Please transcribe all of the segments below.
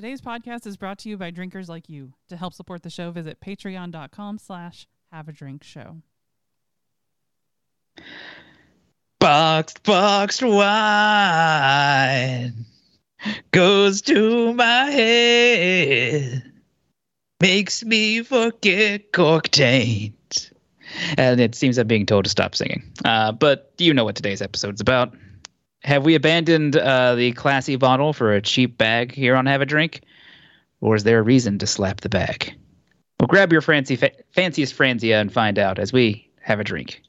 Today's podcast is brought to you by drinkers like you. To help support the show, visit patreon.com slash have a drink show. Boxed, boxed wine goes to my head, makes me forget cork taint. And it seems I'm being told to stop singing. Uh, but you know what today's episode's about. Have we abandoned uh, the classy bottle for a cheap bag here on Have a Drink? Or is there a reason to slap the bag? Well, grab your fancy, fa- fanciest Franzia and find out as we have a drink.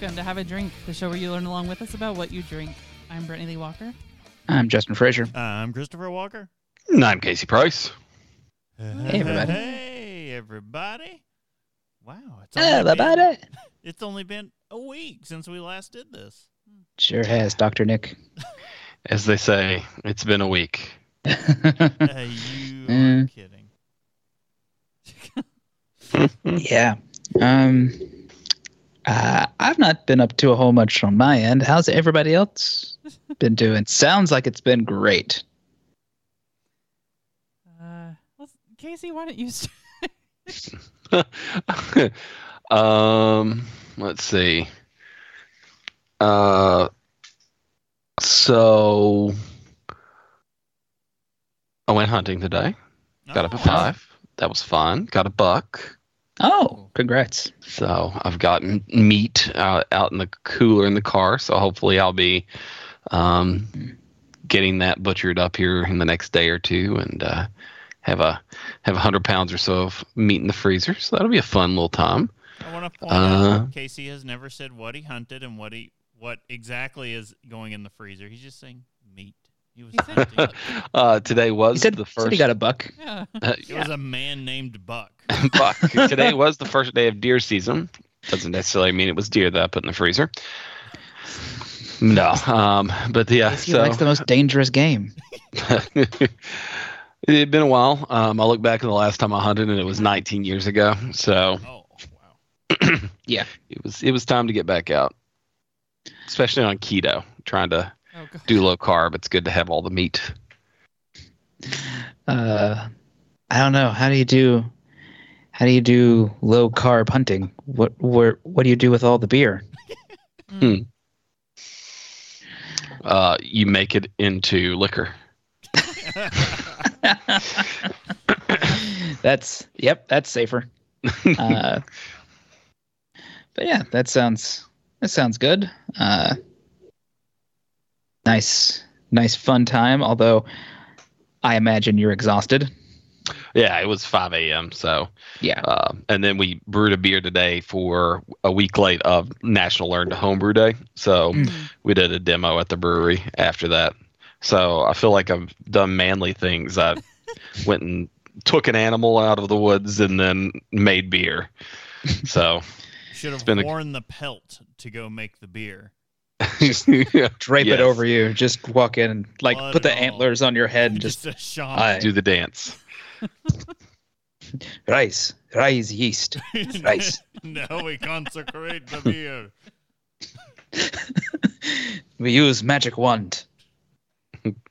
Welcome to Have a Drink, the show where you learn along with us about what you drink. I'm Brittany Lee Walker. I'm Justin Frazier. Uh, I'm Christopher Walker. And I'm Casey Price. Hey, everybody. Hey, everybody. Wow. It's only Everybody. Been, it's only been a week since we last did this. Sure has, Dr. Nick. As they say, it's been a week. Uh, you are Mm. kidding. yeah. Um uh, I've not been up to a whole much on my end. How's everybody else been doing? Sounds like it's been great. Uh, let's, Casey, why don't you start? um, let's see. Uh, so I went hunting today. Got up at Oh, five. That was fun. Got a buck. Oh, congrats. So I've gotten meat uh, out in the cooler in the car. So hopefully I'll be um, getting that butchered up here in the next day or two, and uh, have a have a hundred pounds or so of meat in the freezer. So that'll be a fun little time. I want to point Uh, out Casey has never said what he hunted and what he what exactly is going in the freezer. He's just saying meat. He was He said hunting. uh, today was He said, the said first. he got a buck. Yeah. uh, It was a man named Buck. buck. today was the first day of deer season. Doesn't necessarily mean it was deer that I put in the freezer. No, um, but yeah. he so likes the most dangerous game. it had been a while. Um, I look back at the last time I hunted, and it was 19 years ago. So Oh, wow. Yeah. It was it was time to get back out, especially on keto. Trying to Oh, do low carb. It's good to have all the meat. Uh I don't know. How do you do how do you do low carb hunting? What where what do you do with all the beer? Mm. Uh, you make it into liquor. that's yep, that's safer. uh, but yeah, that sounds that sounds good. Uh, nice, nice fun time. Although I imagine you're exhausted. Yeah, it was 5 a.m. So, Yeah. uh, and then we brewed a beer today for a week late of National Learn to Homebrew Day. So Mm. we did a demo at the brewery after that. So I feel like I've done manly things. I went and took an animal out of the woods and then made beer. So Should have been a- worn the pelt to go make the beer. Just drape Yes. it over you. Just walk in and like Blood put the all. antlers on your head and just a shaman. Do the dance. rice, rice yeast, rice. now we consecrate the beer. we use magic wand.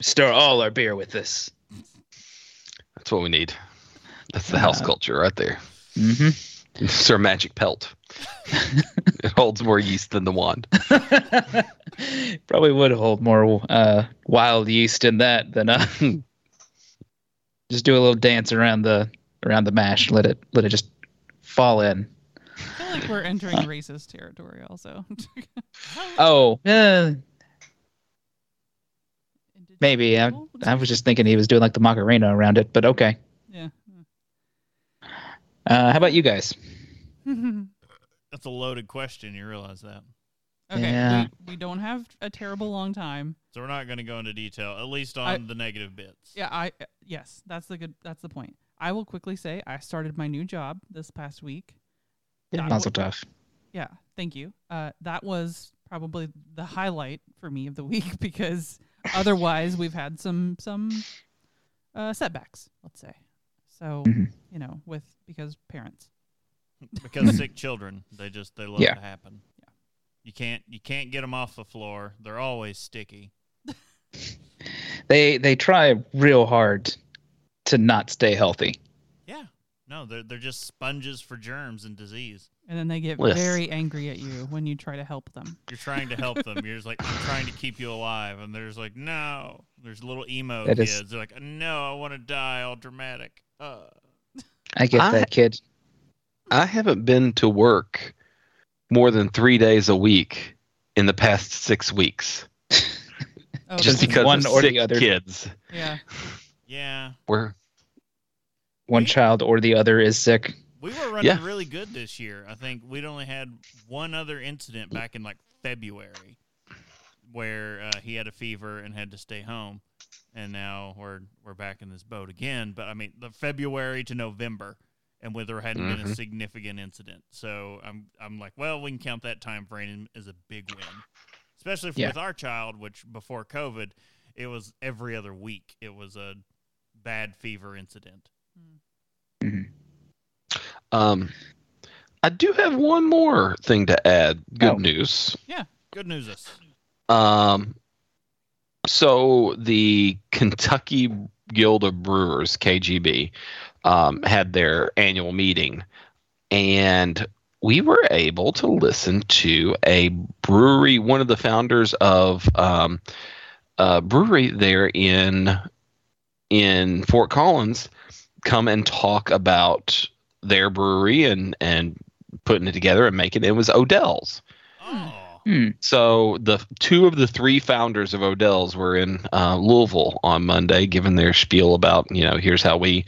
Stir all our beer with this. That's what we need. That's the house Uh, culture right there. hmm It's our magic pelt. it holds more yeast than the wand. Probably would hold more uh, wild yeast in that than uh, just do a little dance around the around the mash. Let it let it just fall in. I feel like we're entering racist territory also. Oh, Indigenous maybe. I. I was just thinking he was doing like the Macarena around it, but okay. Yeah. Uh, how about you guys? That's a loaded question. You realize that. okay. Yeah. We, we don't have a terrible long time. So we're not going to go into detail, at least on I- the negative bits. Yeah, I uh, yes, that's the good that's the point. I will quickly say I started my new job this past week. That Not so tough. Yeah, thank you. Uh, that was probably the highlight for me of the week because otherwise we've had some some uh, setbacks. Let's say so. Mhm. You know, with because parents. because sick children, they just they love Yeah. to happen. Yeah, You can't you can't get them off the floor. They're always sticky. They they try real hard to not stay healthy. Yeah. No, they're they're just sponges for germs and disease. And then they get Yes. very angry at you when you try to help them. You're trying to help them. You're just like, I'm trying to keep you alive, and there's like, no. There's little emo That kids. is- They're like, no, I want to die. All dramatic. Uh. I get I- that kid. I haven't been to work more than three days a week in the past six weeks, Oh, Just just because one of or the other. kids. yeah. Yeah. We're One child or the other is sick. We were running Yeah. really good this year. I think we'd only had one other incident back in like February where uh, he had a fever and had to stay home. And now we're we're back in this boat again. But I mean, the February to November, and where there hadn't been a Mhm. significant incident. So I'm I'm like, well, we can count that time frame as a big win, especially for, Yeah. with our child, which before COVID, it was every other week. It was a bad fever incident. Mhm. um, I do have one more thing to add. Good Oh. news. Yeah, good news us. Um, so the Kentucky Guild of Brewers (KGB) um, had their annual meeting, and we were able to listen to a brewery. One of the founders of um, a brewery there in in Fort Collins come and talk about their brewery and and putting it together and making it. It was Odell's. Oh. Hmm. So the two of the three founders of Odell's were in uh, Louisville on Monday, giving their spiel about you know here's how we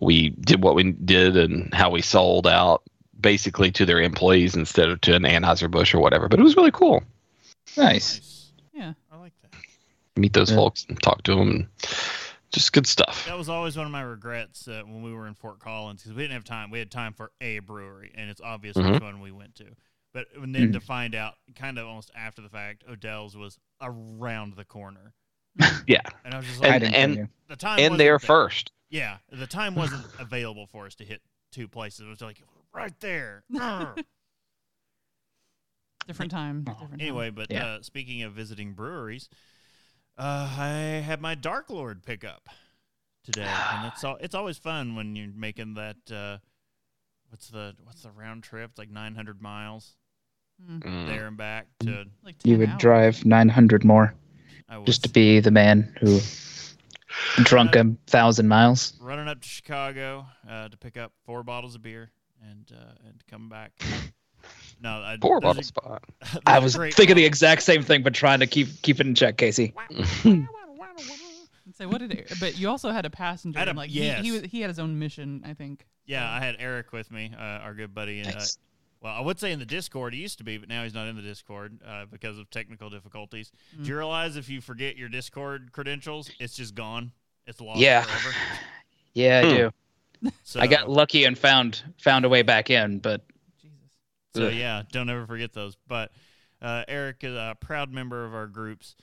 we did what we did and how we sold out basically to their employees instead of to an Anheuser Busch or whatever. But it was really cool. Nice. Nice. Yeah. I like that. Meet those Yeah. folks and talk to them and just good stuff. That was always one of my regrets uh, when we were in Fort Collins because we didn't have time. We had time for a brewery, and it's obvious which Mhm. one we went to. But and then Mhm. to find out, kind of almost after the fact, Odell's was around the corner, Yeah, and I was just like, And- and- the time and there. first. Yeah, the time wasn't available for us to hit two places. It was like right there. Different time. Different time. anyway, but Yeah. uh, speaking of visiting breweries, uh, I had my Dark Lord pick up today, and it's all, it's always fun when you're making that. Uh, what's the what's the round trip? It's like 900 miles Mm, Mm. there and back to. like You would hours. drive 900 more I was just to be the man who drunk a thousand miles. running up to Chicago uh, to pick up four bottles of beer and uh, and come back. No, I, Four there's bottle a- spot. there's I a was great- thinking the exact same thing, but trying to keep keep it in check, Casey. And say what did it, but you also had a passenger. Had a- like yes. he, he was he had his own mission. I think. Yeah, I had Eric with me, uh, our good buddy. Uh, Nice. Well, I would say in the Discord, he used to be, but now he's not in the Discord uh, because of technical difficulties. Mm. Do you realize if you forget your Discord credentials, it's just gone? It's lost Yeah. forever. Yeah, I Hmm. do. So, I got lucky and found found a way back in, but Jesus. So Ugh. yeah, don't ever forget those. But uh, Eric is a proud member of our groups.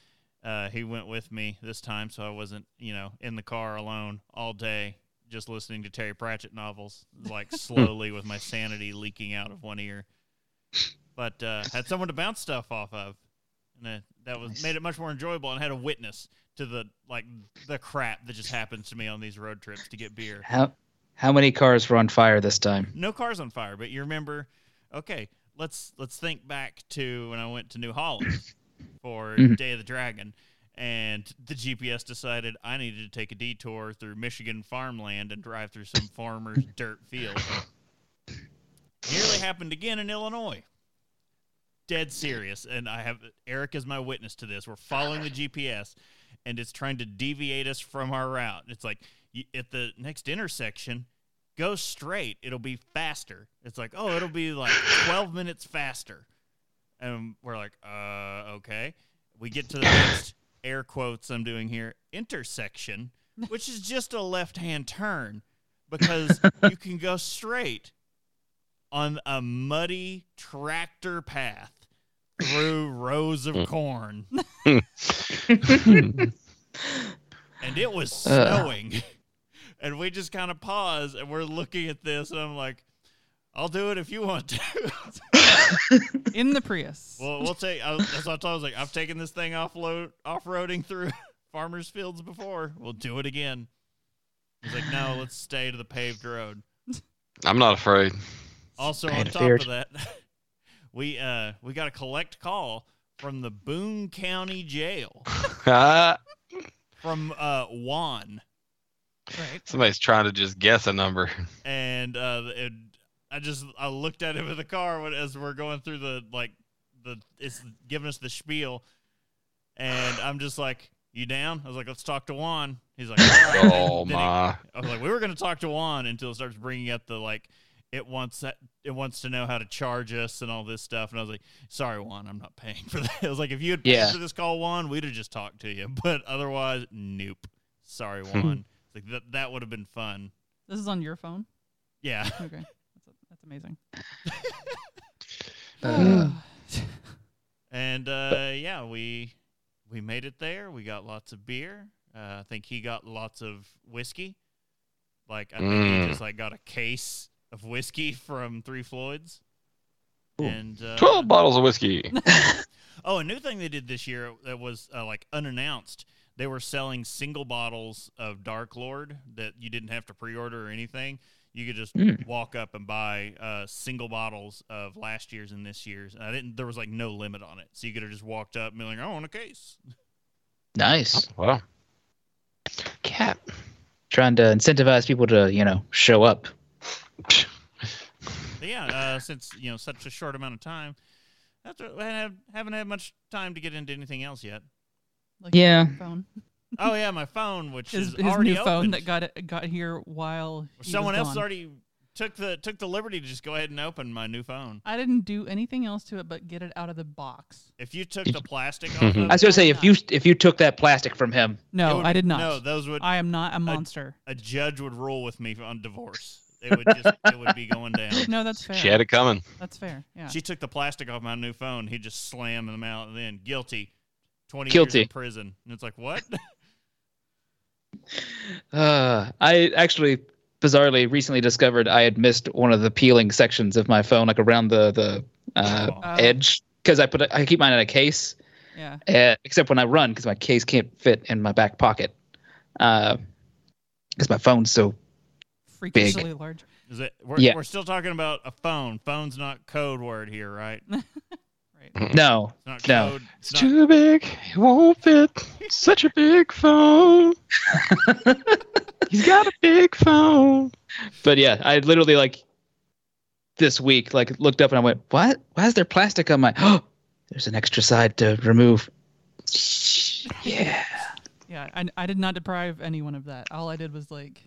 Uh, he went with me this time, so I wasn't, you know, in the car alone all day, just listening to Terry Pratchett novels, like slowly with my sanity leaking out of one ear. But uh, had someone to bounce stuff off of, and uh, that was Nice. made it much more enjoyable, and had a witness to the like the crap that just happens to me on these road trips to get beer. how how many cars were on fire this time? no cars on fire but you remember okay let's let's think back to when i went to new holland for Mhm. day of the dragon and the GPS decided I needed to take a detour through Michigan farmland and drive through some farmer's dirt field. Nearly happened again in Illinois. Dead serious, and I have Eric as my witness to this. We're following the GPS, and it's trying to deviate us from our route. It's like at the next intersection, go straight. It'll be faster. It's like, oh, it'll be like 12 minutes faster. And we're like, uh, okay. We get to the next air quotes I'm doing here intersection, which is just a left hand turn because you can go straight on a muddy tractor path through rows of corn. and it was Uh. snowing. and we just kind of pause and we're looking at this and I'm like, I'll do it if you want to. In the Prius. well, we'll take. I, that's what I told. I was like, I've taken this thing off load off roading through farmers' fields before. We'll do it again. He's like, no, let's stay to the paved road. I'm not afraid. Also, Bad on top fears. of that, we uh we got a collect call from the Boone County Jail Ah, from uh Juan, right. Somebody's trying to just guess a number. and uh it, I just I looked at him in the car when, as we're going through the like the it's giving us the spiel, and I'm just like, "You down?" I was like, "Let's talk to Juan." He's like, "All right." Oh Then he- my! I was like, we were going to talk to Juan until it starts bringing up the like, it wants that it wants to know how to charge us and all this stuff. And I was like, sorry, Juan, I'm not paying for that. I was like, if you had paid Yeah. for this call, Juan, we'd have just talked to you. But otherwise, nope. Sorry, hmm. Juan. It's like that that would have been fun. This is on your phone. Yeah. Okay, that's, that's amazing. Uh, And uh, yeah, we we made it there. We got lots of beer. Uh, I think he got lots of whiskey. Like I think Mm. he just like got a case of whiskey from Three Floyds. Ooh. And uh, Twelve bottles of whiskey. oh, a new thing they did this year that was uh, like unannounced. They were selling single bottles of Dark Lord that you didn't have to pre-order or anything. You could just Mm. walk up and buy uh, single bottles of last year's and this year's. And I didn't. There was like no limit on it, so you could have just walked up and be like, "I want a case." nice. Wow. Cap, Trying to incentivize people to, you know, show up. Yeah, uh, since you know such a short amount of time, that's I have, haven't had much time to get into anything else yet. Like Yeah. Your phone. Oh yeah, my phone, which His, is his already new phone that got it, got here while he Someone was else gone. already took the took the liberty to just go ahead and open my new phone. I didn't do anything else to it but get it out of the box. If you took the plastic off, of I was gonna say if you uh, if you took that plastic from him, No, would- I did not. No, those would I am not a monster. a judge would rule with me on divorce. It would just it would be going down. no, that's fair. She had it coming. That's fair. Yeah. She took the plastic off my new phone. He just slammed them out and then guilty, twenty years Guilty. in prison. And it's like what? uh, I actually bizarrely recently discovered I had missed one of the peeling sections of my phone, like around the the uh, Oh. Edge, because I put it, I keep mine in a case, yeah. uh, except when I run, because my case can't fit in my back pocket, because my phone's so Freakishly large. Is it? We're, Yeah. we're still talking about a phone. Phone's not code word here, right? Right. no. It's not No. code. It's It's not, too big. It won't fit. Such a big phone. He's got a big phone. But yeah, I literally like this week like looked up and I went, "What? Why is there plastic on my? Oh, there's an extra side to remove." Yeah. Yeah. I, I did not deprive anyone of that. All I did was like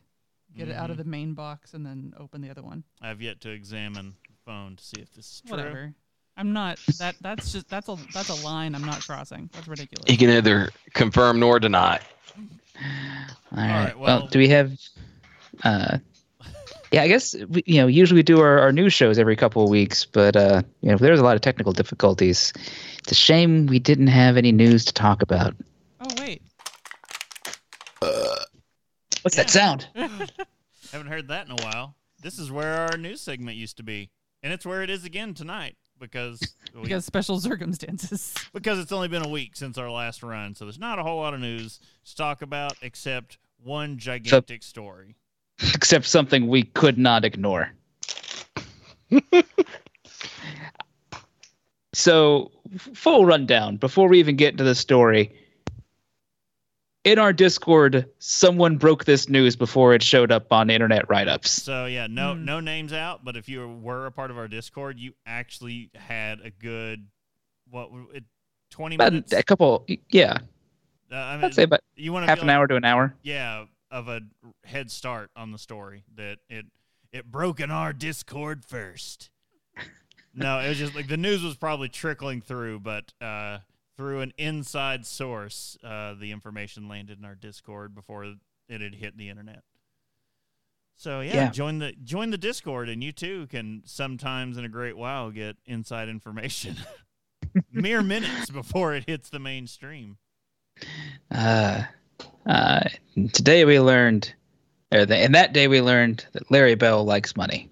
get it out of Mhm. the main box and then open the other one. I've yet to examine the phone to see if this is true. Whatever. I'm not that that's just that's a that's a line I'm not crossing. That's ridiculous. He can neither confirm nor deny. All right. right, well, well- do we have? Uh, yeah, I guess we, you know usually we do our, our news shows every couple of weeks, but uh, you know there's a lot of technical difficulties. It's a shame we didn't have any news to talk about. Oh wait. What's that sound? Haven't heard that in a while. This is where our news segment used to be, and it's where it is again tonight because we, Because special circumstances. because it's only been a week since our last run, so there's not a whole lot of news to talk about except one gigantic story. Except something we could not ignore. so, full rundown before we even get into the story. In our Discord, someone broke this news before it showed up on internet write-ups. So yeah, no Hmm. no names out, but if you were a part of our Discord, you actually had a good what w- it, twenty About minutes. a couple, yeah, Uh, I mean, I'd say about you want half an hour to an hour. yeah, of a head start on the story that it it broke in our Discord first. no, it was just like the news was probably trickling through, but uh, through an inside source, uh, the information landed in our Discord before it had hit the internet. So yeah, Yeah. join the join the Discord, and you too can sometimes in a great while get inside information, mere minutes before it hits the mainstream. Uh, uh, today we learned, or the, and that day we learned that Larry Bell likes money.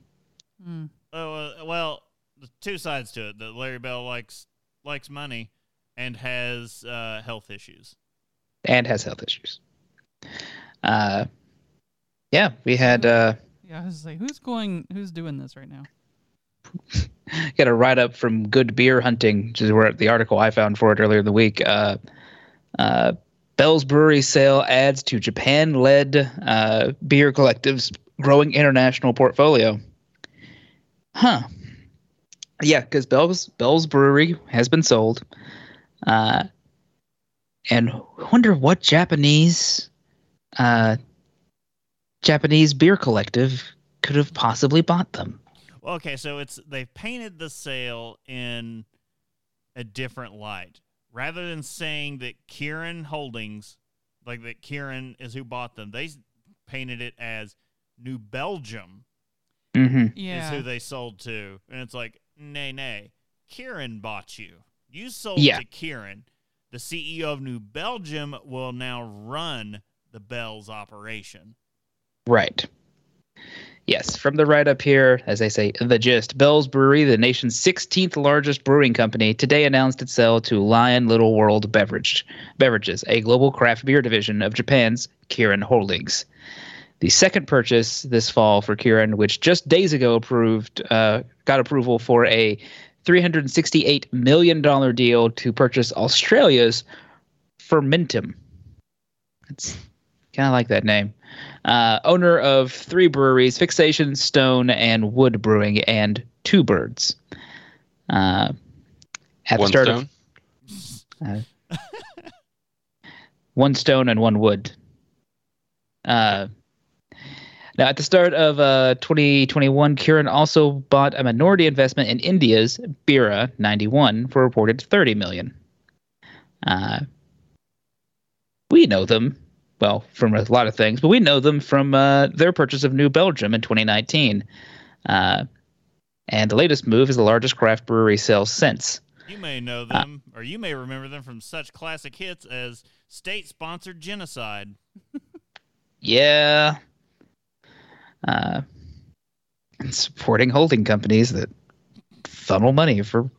Mm. Oh uh, well, there's two sides to it. That Larry Bell likes likes money and has uh, health issues. and has health issues. Uh, yeah, we had uh, Yeah, I was like, who's going? Who's doing this right now? got a write up from Good Beer Hunting, which is where the article I found for it earlier in the week. Uh, uh, Bell's Brewery sale adds to Japan-led uh, beer collective's growing international portfolio. Huh? Yeah, because Bell's Bell's Brewery has been sold. Uh, and wonder what Japanese uh, Japanese beer collective could have possibly bought them. Well, okay, so it's they've painted the sale in a different light. Rather than saying that Kirin Holdings, like that Kirin is who bought them, they painted it as New Belgium Mm-hmm. Yeah. is who they sold to, and it's like, nay, nay, Kirin bought you. You sold Yeah. to Kirin. The CEO of New Belgium will now run the Bell's operation. Right. Yes, from the write up here, as I say, the gist Bell's Brewery, the nation's 16th largest brewing company, today announced its sale to Lion Little World Beverage, Beverages, a global craft beer division of Japan's Kirin Holdings. The second purchase this fall for Kirin, which just days ago approved, uh, got approval for a $368 million deal to purchase Australia's Fermentum. It's kind of like that name uh, owner of three breweries Fixation, Stone, and Wood Brewing, and Two Birds. Uh, at One the start stone. of one stone and one wood. Uh, now, at the start of uh, 2021, Kirin also bought a minority investment in India's Bira 91 for a reported 30 million. Uh, we know them well from a lot of things, but we know them from uh, their purchase of New Belgium in 2019. Uh, and the latest move is the largest craft brewery sale since. You may know Uh, them, or you may remember them from such classic hits as State Sponsored Genocide. Yeah. Uh, and supporting holding companies that funnel money for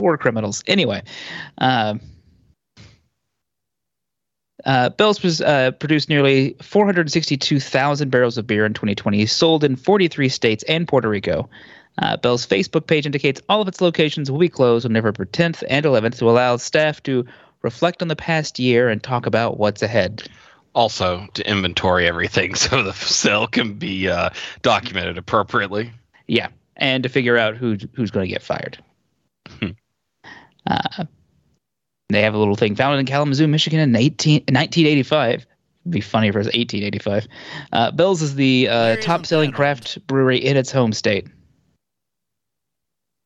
war criminals. Anyway, um, uh, Bell's was, uh, produced nearly 462,000 barrels of beer in 2020, sold in 43 states and Puerto Rico. Uh, Bell's Facebook page indicates all of its locations will be closed on November 10th and 11th to allow staff to reflect on the past year and talk about what's ahead. Also, to inventory everything so the sale can be uh, documented appropriately. Yeah, and to figure out who who's going to get fired. Hmm. uh, they have a little thing founded in Kalamazoo, Michigan, in 18, 1985. It'd be funny if it was 1885. Uh, Bell's is the uh, top-selling craft brewery in its home state.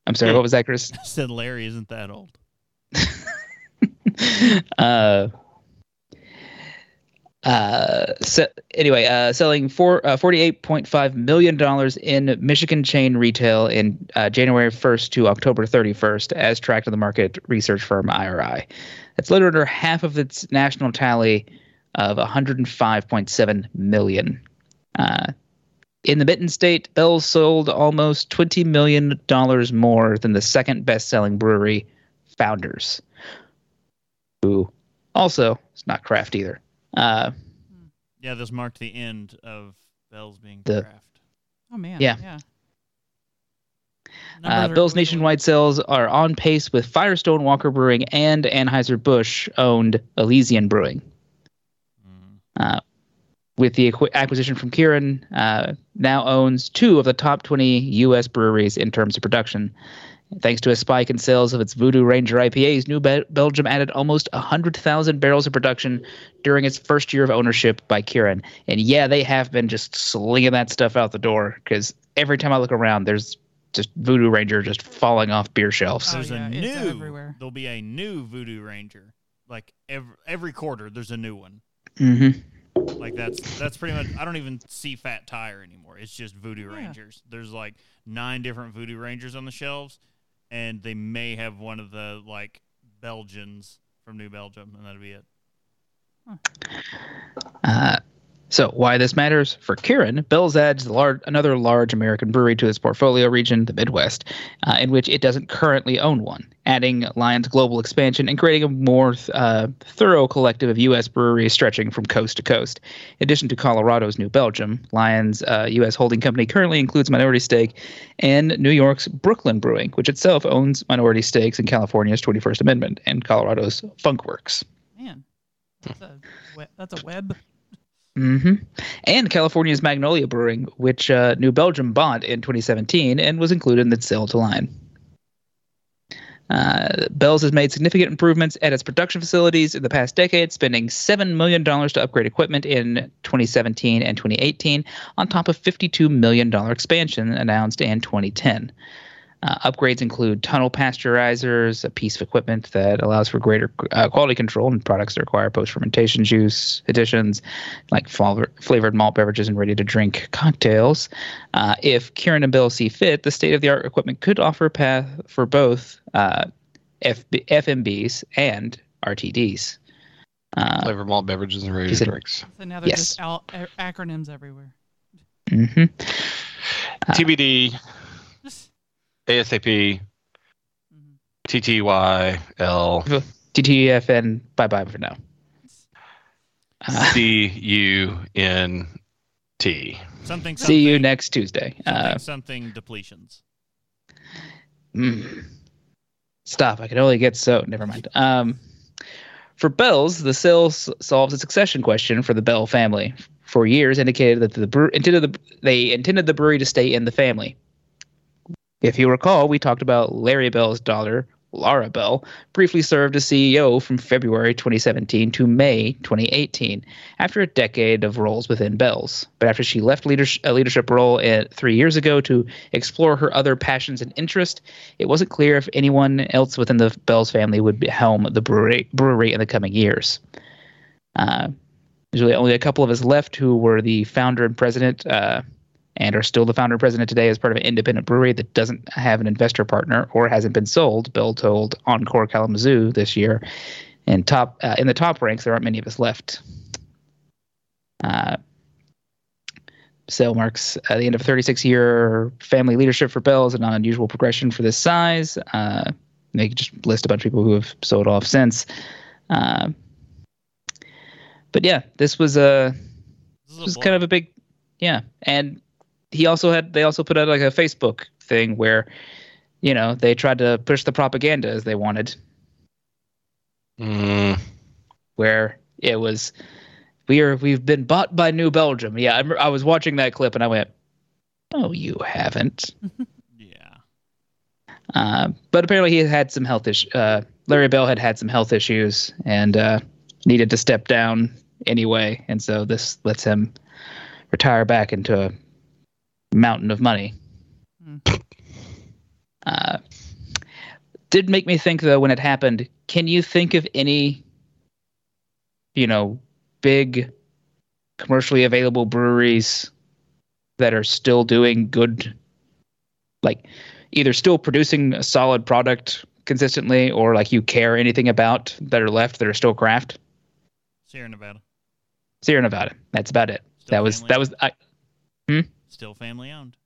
I'm sorry, Hmm. what was that, Chris? I said Larry isn't that old. uh, uh, so anyway, uh, selling four, uh, $48.5 million in Michigan chain retail in uh, January 1st to October 31st, as tracked on the market research firm IRI. That's little under half of its national tally of 105.7 million. Uh, in the Mitten State, Bell sold almost $20 million more than the second best selling brewery, Founders who also is not craft either. Uh, Yeah, this marked the end of Bell's being The- craft. Oh man. Yeah. Yeah. uh, Numbers Bill's dwindling. nationwide sales are on pace with Firestone Walker Brewing and Anheuser-Busch owned Elysian Brewing. Uh, with the acqu- acquisition from Kirin, uh, now owns two of the top 20 U.S. breweries in terms of production. Thanks to a spike in sales of its Voodoo Ranger IPAs, New Be- Belgium added almost 100,000 barrels of production during its first year of ownership by Kirin. And yeah, they have been just slinging that stuff out the door because every time I look around, there's just Voodoo Ranger just falling off beer shelves. Oh, There's yeah, a it's new. everywhere. There'll be a new Voodoo Ranger. Like every every quarter, there's a new one. Mm-hmm. Like that's that's pretty much. I don't even see Fat Tire anymore. It's just Voodoo Yeah. Rangers. There's like nine different Voodoo Rangers on the shelves, and they may have one of the like Belgians from New Belgium, and that'll be it. Uh, so why this matters for Kirin, Bell's adds large, another large American brewery to its portfolio region, the Midwest, uh, in which it doesn't currently own one, adding Lion's global expansion and creating a more uh, thorough collective of U.S. breweries stretching from coast to coast. In addition to Colorado's New Belgium, Lion's uh, U.S. holding company currently includes minority stake in New York's Brooklyn Brewing, which itself owns minority stakes in California's 21st Amendment and Colorado's Funkwerks. Man, that's a we- that's a web. Hmm And California's Magnolia Brewing, which uh, New Belgium bought in 2017 and was included in the sale to Lion. Uh, Bell's has made significant improvements at its production facilities in the past decade, spending $7 million to upgrade equipment in 2017 and 2018, on top of $52 million expansion announced in 2010. Uh, upgrades include tunnel pasteurizers, a piece of equipment that allows for greater uh, quality control in products that require post fermentation juice additions, like flavor, flavored malt beverages and ready to drink cocktails. Uh, if Kirin and Bill see fit, the state of the art equipment could offer a path for both uh, FB, FMBs and RTDs. Uh, Flavor malt beverages and ready He to said- drinks. So now there's Yes. just al- acronyms everywhere. mhm. Uh, TBD, ASAP, Mhm. TTYL, TTFN, bye bye for now. Uh, CUNT. Something. something see you next Tuesday. Something, Uh, something depletions. Mm. Stop. I can only get so. Never mind. Um, for Bell's, the sale s- solves a succession question for the Bell family. For years, indicated that the brew intended the they intended the brewery to stay in the family. If you recall, we talked about Larry Bell's daughter, Laura Bell, briefly served as CEO from February 2017 to May 2018, after a decade of roles within Bell's. But after she left leadership, a leadership role at, three years ago to explore her other passions and interests, it wasn't clear if anyone else within the Bell's family would helm the brewery, brewery in the coming years. Uh, there's really only a couple of us left who were the founder and president, uh, and are still the founder and president today as part of an independent brewery that doesn't have an investor partner or hasn't been sold. Bill told Encore Kalamazoo this year. And top uh, in the top ranks, there aren't many of us left. Uh, sale marks uh, the end of a 36 year family leadership for Bell is an unusual progression for this size. Uh, they just list a bunch of people who have sold off since. Uh, but yeah, this was a This this was kind of a big, yeah. And he also had they also put out like a Facebook thing where, you know, they tried to push the propaganda as they wanted, Mm, where it was, we are we've been bought by New Belgium. Yeah, I, remember- I was watching that clip and I went, oh, you haven't. yeah. Uh, but apparently he had some health issues. Uh, Larry Bell had had some health issues and uh, needed to step down anyway, and so this lets him retire back into a mountain of money. Hmm. Uh, did make me think though when it happened. Can you think of any, you know, big commercially available breweries that are still doing good, like either still producing a solid product consistently or like you care anything about that are left that are still craft? Sierra Nevada. Sierra Nevada. That's about it. Still that was family that was I Still family owned.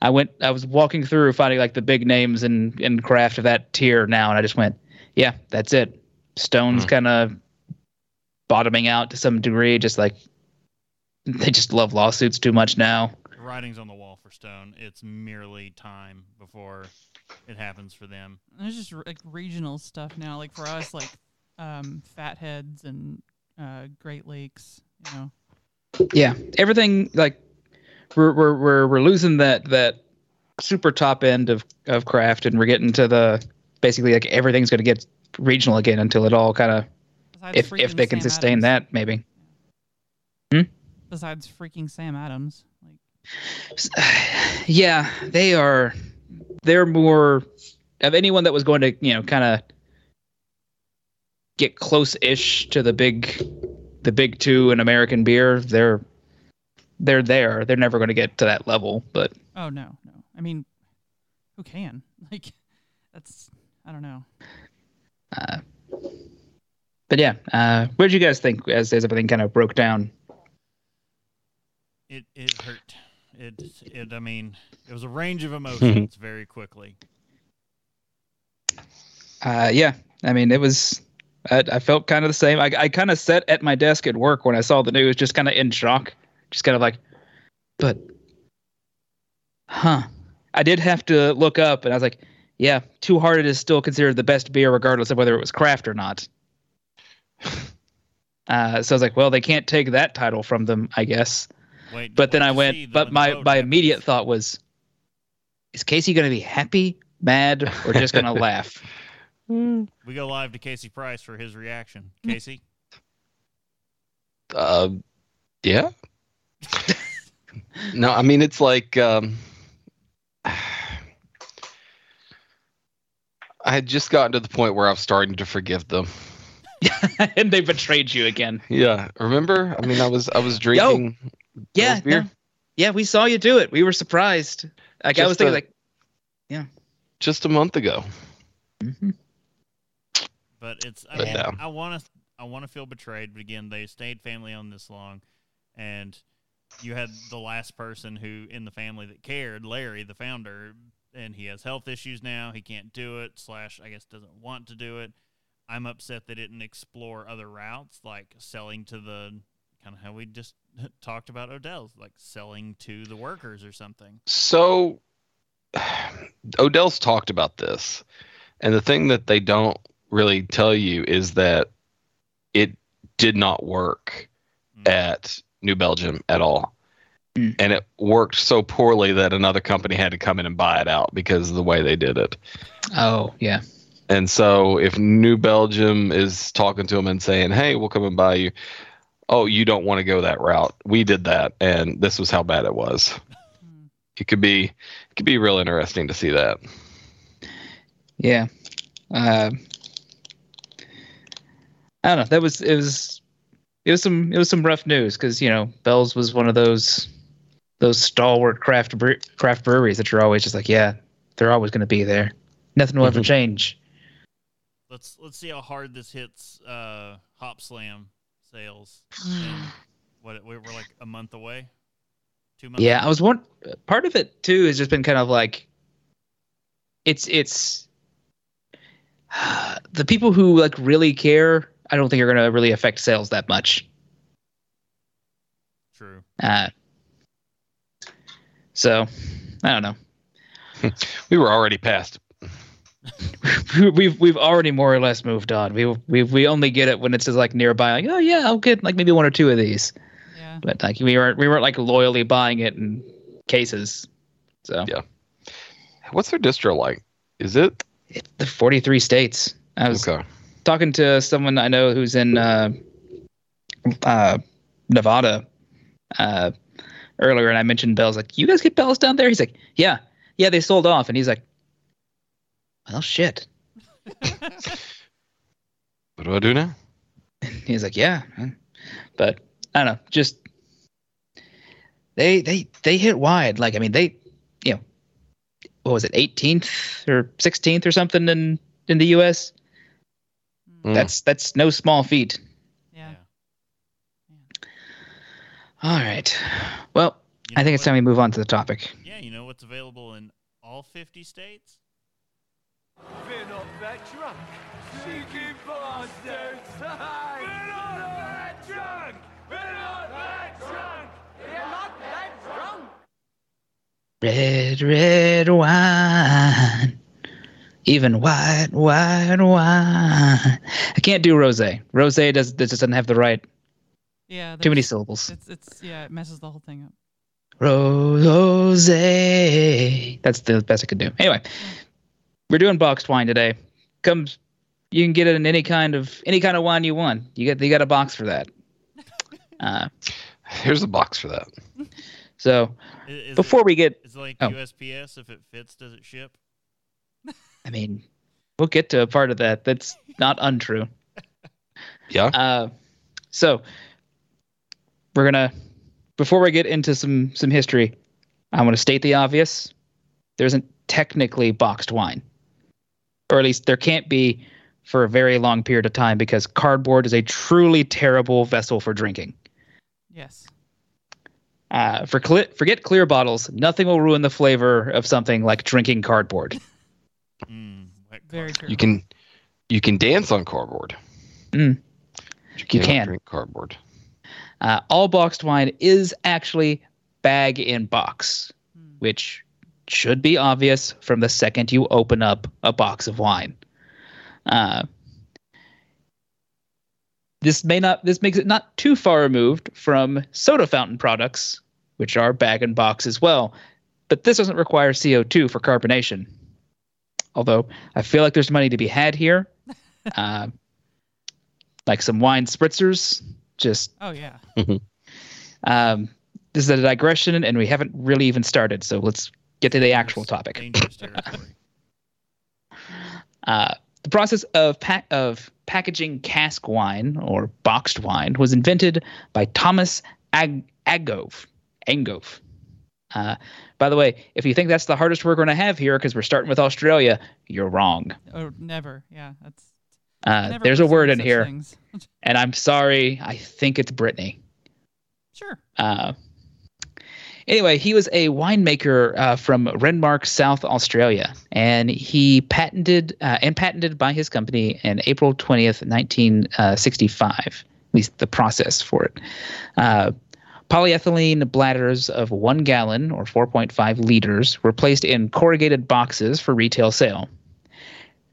I went I was walking through finding like the big names in in craft of that tier now and I just went, yeah, that's it. Stone's Hmm. kind of bottoming out to some degree just like they just love lawsuits too much now. The writing's on the wall for Stone. It's merely time before it happens for them. There's just like regional stuff now. Like for us, like um, Fatheads and uh, Great Lakes. You know, yeah, everything like we're we're we're, we're losing that that super top end of of craft, and we're getting to the basically like everything's going to get regional again until it all kind of if if they can Sam sustain Adams. that maybe. Hmm? Besides freaking Sam Adams, like yeah, they are. They're more of anyone that was going to you know kind of get close-ish to the big, the big two in American beer. They're they're there. They're never going to get to that level, but oh no, no. I mean, who can? Like, that's I don't know. uh, but yeah. Uh, what did you guys think as as everything kind of broke down? It it hurt. It it. I mean, it was a range of emotions very quickly. Uh, yeah, I mean, it was. I, I felt kind of the same. I, I kind of sat at my desk at work when I saw the news, just kind of in shock, just kind of like, but, huh? I did have to look up, and I was like, yeah, Two Hearted is still considered the best beer, regardless of whether it was craft or not. Uh, so I was like, well, they can't take that title from them, I guess. Wait, But then I went, the- but when my vote my happens. immediate thought was, is Casey going to be happy, mad, or just going to laugh? We go live to Casey Price for his reaction. Casey, Uh, yeah. no, I mean it's like um, I had just gotten to the point where I was starting to forgive them. and they betrayed you again. Yeah, remember? I mean, I was I was drinking. Yeah, beer? no. yeah, we saw you do it. We were surprised. Like I was thinking, a- like, yeah, just a month ago. mhm. but it's I, But mean, no. I want to I want to feel betrayed, but again, they stayed family on this long, and you had the last person who in the family that cared, Larry, the founder, and he has health issues now. He can't do it. Slash, I guess doesn't want to do it. I'm upset they didn't explore other routes, like selling to the kind of how we just talked about Odell's, like selling to the workers or something. So Odell's talked about this. And the thing that they don't really tell you is that it did not work Mm. at New Belgium at all. Mm. And it worked so poorly that another company had to come in and buy it out because of the way they did it. oh yeah, And so if New Belgium is talking to them and saying, "Hey, we'll come and buy you," oh, you don't want to go that route. We did that, and this was how bad it was. Hmm. It could be, it could be real interesting to see that. yeah. Uh, I don't know. That was it was it was some it was some rough news because you know Bell's was one of those those stalwart craft bre- craft breweries that you're always just like, yeah, they're always going to be there. Nothing will ever Mhm. change. Let's let's see how hard this hits uh, Hop Slam sales. What we- we're like a month away, two months. Yeah, I was one part of it too has just been kind of like it's it's the people who like really care. I don't think are going to really affect sales that much. true. Uh, so I don't know. We were already past. we've we've already more or less moved on. We we we only get it when it's just like nearby. Like oh yeah, I'll get like maybe one or two of these. Yeah. But like we weren't we weren't like loyally buying it in cases. So Yeah. What's their distro like? Is it it's the 43 states. I was okay? Talking to someone I know who's in uh, uh, Nevada uh, earlier, and I mentioned bells. Like, you guys get bells down there? He's like, yeah, yeah, they sold off. And he's like, well, shit. What do I do now? He's like, yeah, but I don't know, just they they they hit wide. Like, I mean, they, you know, what was it, 18th or 16th or something in in the U.S. Mm. That's that's no small feat. Yeah. yeah. All right. Well, You I know think it's time we move on to the topic. Yeah, you know what's available in all 50 states? We're not that drunk. Cheeky bastards! We're not that drunk! We're not that drunk! We're not that drunk! Red, red wine. Even white, white wine. I can't do rose. Rose does this doesn't have the right Yeah. too many syllables. It's it's yeah. It messes the whole thing up. Rose. That's the best I could do. Anyway, we're doing boxed wine today. Comes, you can get it in any kind of any kind of wine you want. You get you got a box for that. Uh, Here's a box for that. so I- Is it- before we get, It's like Oh. USPS. If it fits, does it ship? I mean, we'll get to a part of that. That's not untrue. Yeah. Uh, so we're gonna before we get into some some history, I want to state the obvious. There isn't technically boxed wine, or at least there can't be for a very long period of time because cardboard is a truly terrible vessel for drinking. Yes. Uh, for cle forget clear bottles, nothing will ruin the flavor of something like drinking cardboard. Mm, Very card. true. You can you can dance on cardboard. Mm. But You cannot can. drink cardboard. Uh, all boxed wine is actually bag in box, Hmm. which should be obvious from the second you open up a box of wine. Uh, this may not. This makes it not too far removed from soda fountain products, which are bag and box as well. But this doesn't require CO2 for carbonation. Although I feel like there's money to be had here, uh, like some wine spritzers. Just Oh yeah. um, this is a digression, and we haven't really even started. So let's get to the actual Dangerous- topic. Dangerous territory. Uh, the process of pack of packaging cask wine or boxed wine was invented by Thomas Ag- Agove. Angove. Uh, by the way, if you think that's the hardest we're going to have here because we're starting with Australia, you're wrong. Or never. Yeah. That's. Uh, there's a word in here, and I'm sorry. I think it's Brittany. sure. Uh, anyway, he was a winemaker uh, from Renmark, South Australia, and he patented uh, and patented by his company in April twentieth, nineteen sixty-five. At least the process for it. Polyethylene bladders of one gallon or four point five liters were placed in corrugated boxes for retail sale.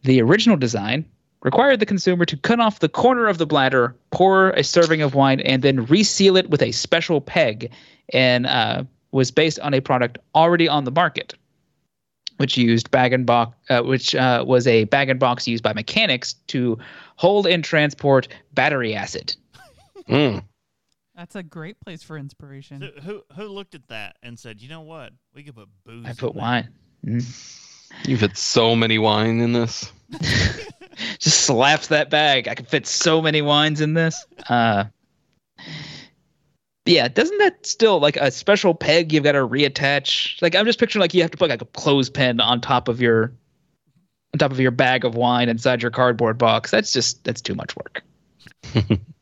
The original design required the consumer to cut off the corner of the bladder, pour a serving of wine, and then reseal it with a special peg, and uh, was based on a product already on the market, which used bag and box, uh, which uh, was a bag and box used by mechanics to hold and transport battery acid. Mm. That's a great place for inspiration. So who who looked at that and said, you know what, we could put booze. I in put that." wine. Mm. You've had so many wine in this. Just slaps that bag. I can fit so many wines in this. Uh, yeah, doesn't that still like a special peg you've got to reattach? Like I'm just picturing like you have to put like a clothespin on top of your on top of your bag of wine inside your cardboard box. That's just that's too much work.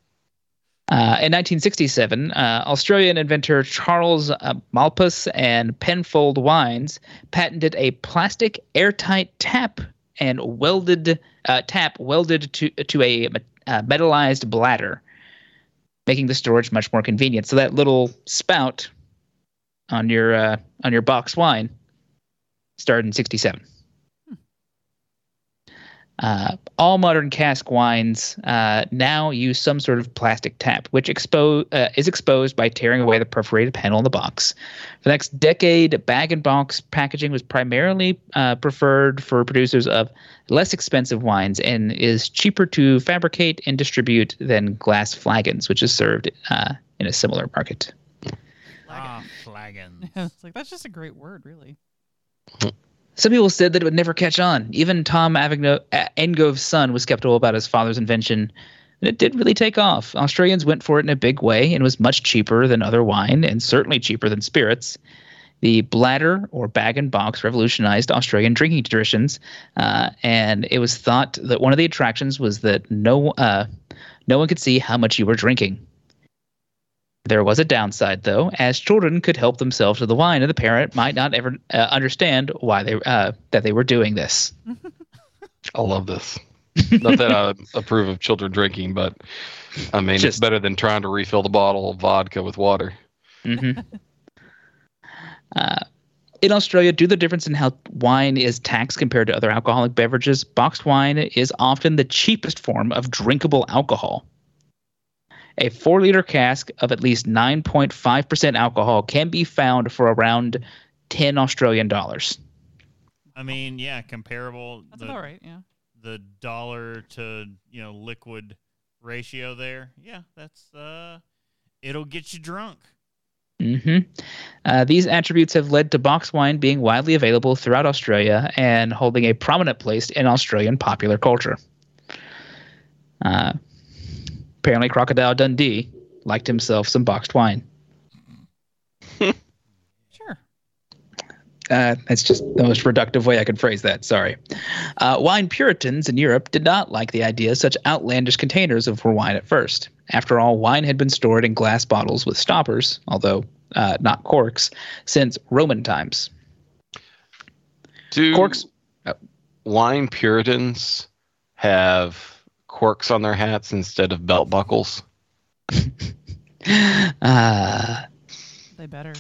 Uh, in 1967, uh, Australian inventor Charles uh, Malpas and Penfold Wines patented a plastic airtight tap and welded tap welded to to a metallized bladder, making the storage much more convenient. So that little spout on your on your box wine started in 67. Uh, all modern cask wines uh, now use some sort of plastic tap, which expo- uh, is exposed by tearing away the perforated panel in the box. For the next decade, bag and box packaging was primarily uh, preferred for producers of less expensive wines and is cheaper to fabricate and distribute than glass flagons, which is served uh, in a similar market. Ah, flagon. it's like that's just a great word, really. Some people said that it would never catch on. Even Tom Avigno- Angove's son was skeptical about his father's invention, and it did really take off. Australians went for it in a big way and was much cheaper than other wine and certainly cheaper than spirits. The bladder or bag and box revolutionized Australian drinking traditions, uh, and it was thought that one of the attractions was that no uh, no one could see how much you were drinking. There was a downside, though, as children could help themselves to the wine, and the parent might not ever uh, understand why they uh, that they were doing this. I love this. Not that I approve of children drinking, but I mean, it's better than trying to refill the bottle of vodka with water. hmm uh, in Australia, due to the difference in how wine is taxed compared to other alcoholic beverages, boxed wine is often the cheapest form of drinkable alcohol. A four liter cask of at least 9.5% alcohol can be found for around 10 Australian dollars. I mean, yeah, comparable. That's the, about right. Yeah. the dollar to you know liquid ratio there. Yeah, that's uh, it'll get you drunk. Mm-hmm. Uh, these attributes have led to box wine being widely available throughout Australia and holding a prominent place in Australian popular culture. Uh, apparently, Crocodile Dundee liked himself some boxed wine. Sure. Uh, that's just the most reductive way I could phrase that. Sorry. Uh, wine Puritans in Europe did not like the idea of such outlandish containers of for wine at first. After all, wine had been stored in glass bottles with stoppers, although uh, not corks, since Roman times. Do Corks. wine Puritans have corks on their hats instead of belt buckles? Uh, They better.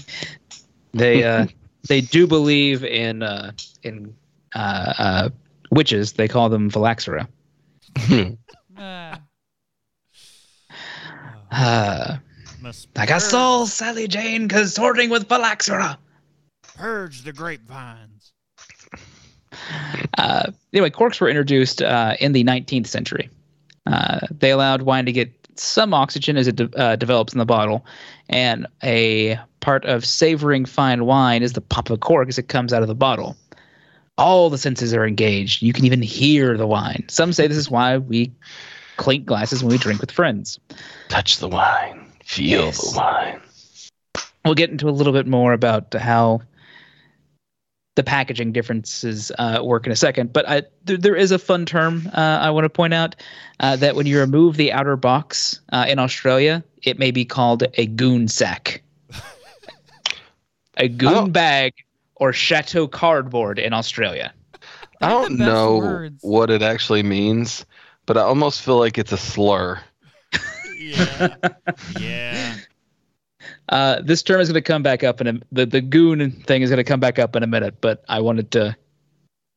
they uh, they do believe in uh, in uh, uh, witches. They call them phylloxera. Uh, Uh, Must like I purge- saw Sally Jane consorting with phylloxera. purge the grapevines. Uh, anyway, corks were introduced uh, in the 19th century. Uh, they allowed wine to get some oxygen as it de- uh, develops in the bottle, and a part of savoring fine wine is the pop of cork as it comes out of the bottle. All the senses are engaged. You can even hear the wine. Some say this is why we clink glasses when we drink with friends. Touch the wine, feel Yes. the wine. we'll get into a little bit more about how the packaging differences uh, work in a second. But I, there, there is a fun term uh, I want to point out uh, that when you remove the outer box uh, in Australia, it may be called a goon sack, a goon bag, or chateau cardboard in Australia. I don't know words. what it actually means, but I almost feel like it's a slur. Yeah, yeah. Uh, this term is going to come back up in a, the the goon thing is going to come back up in a minute, but I wanted to,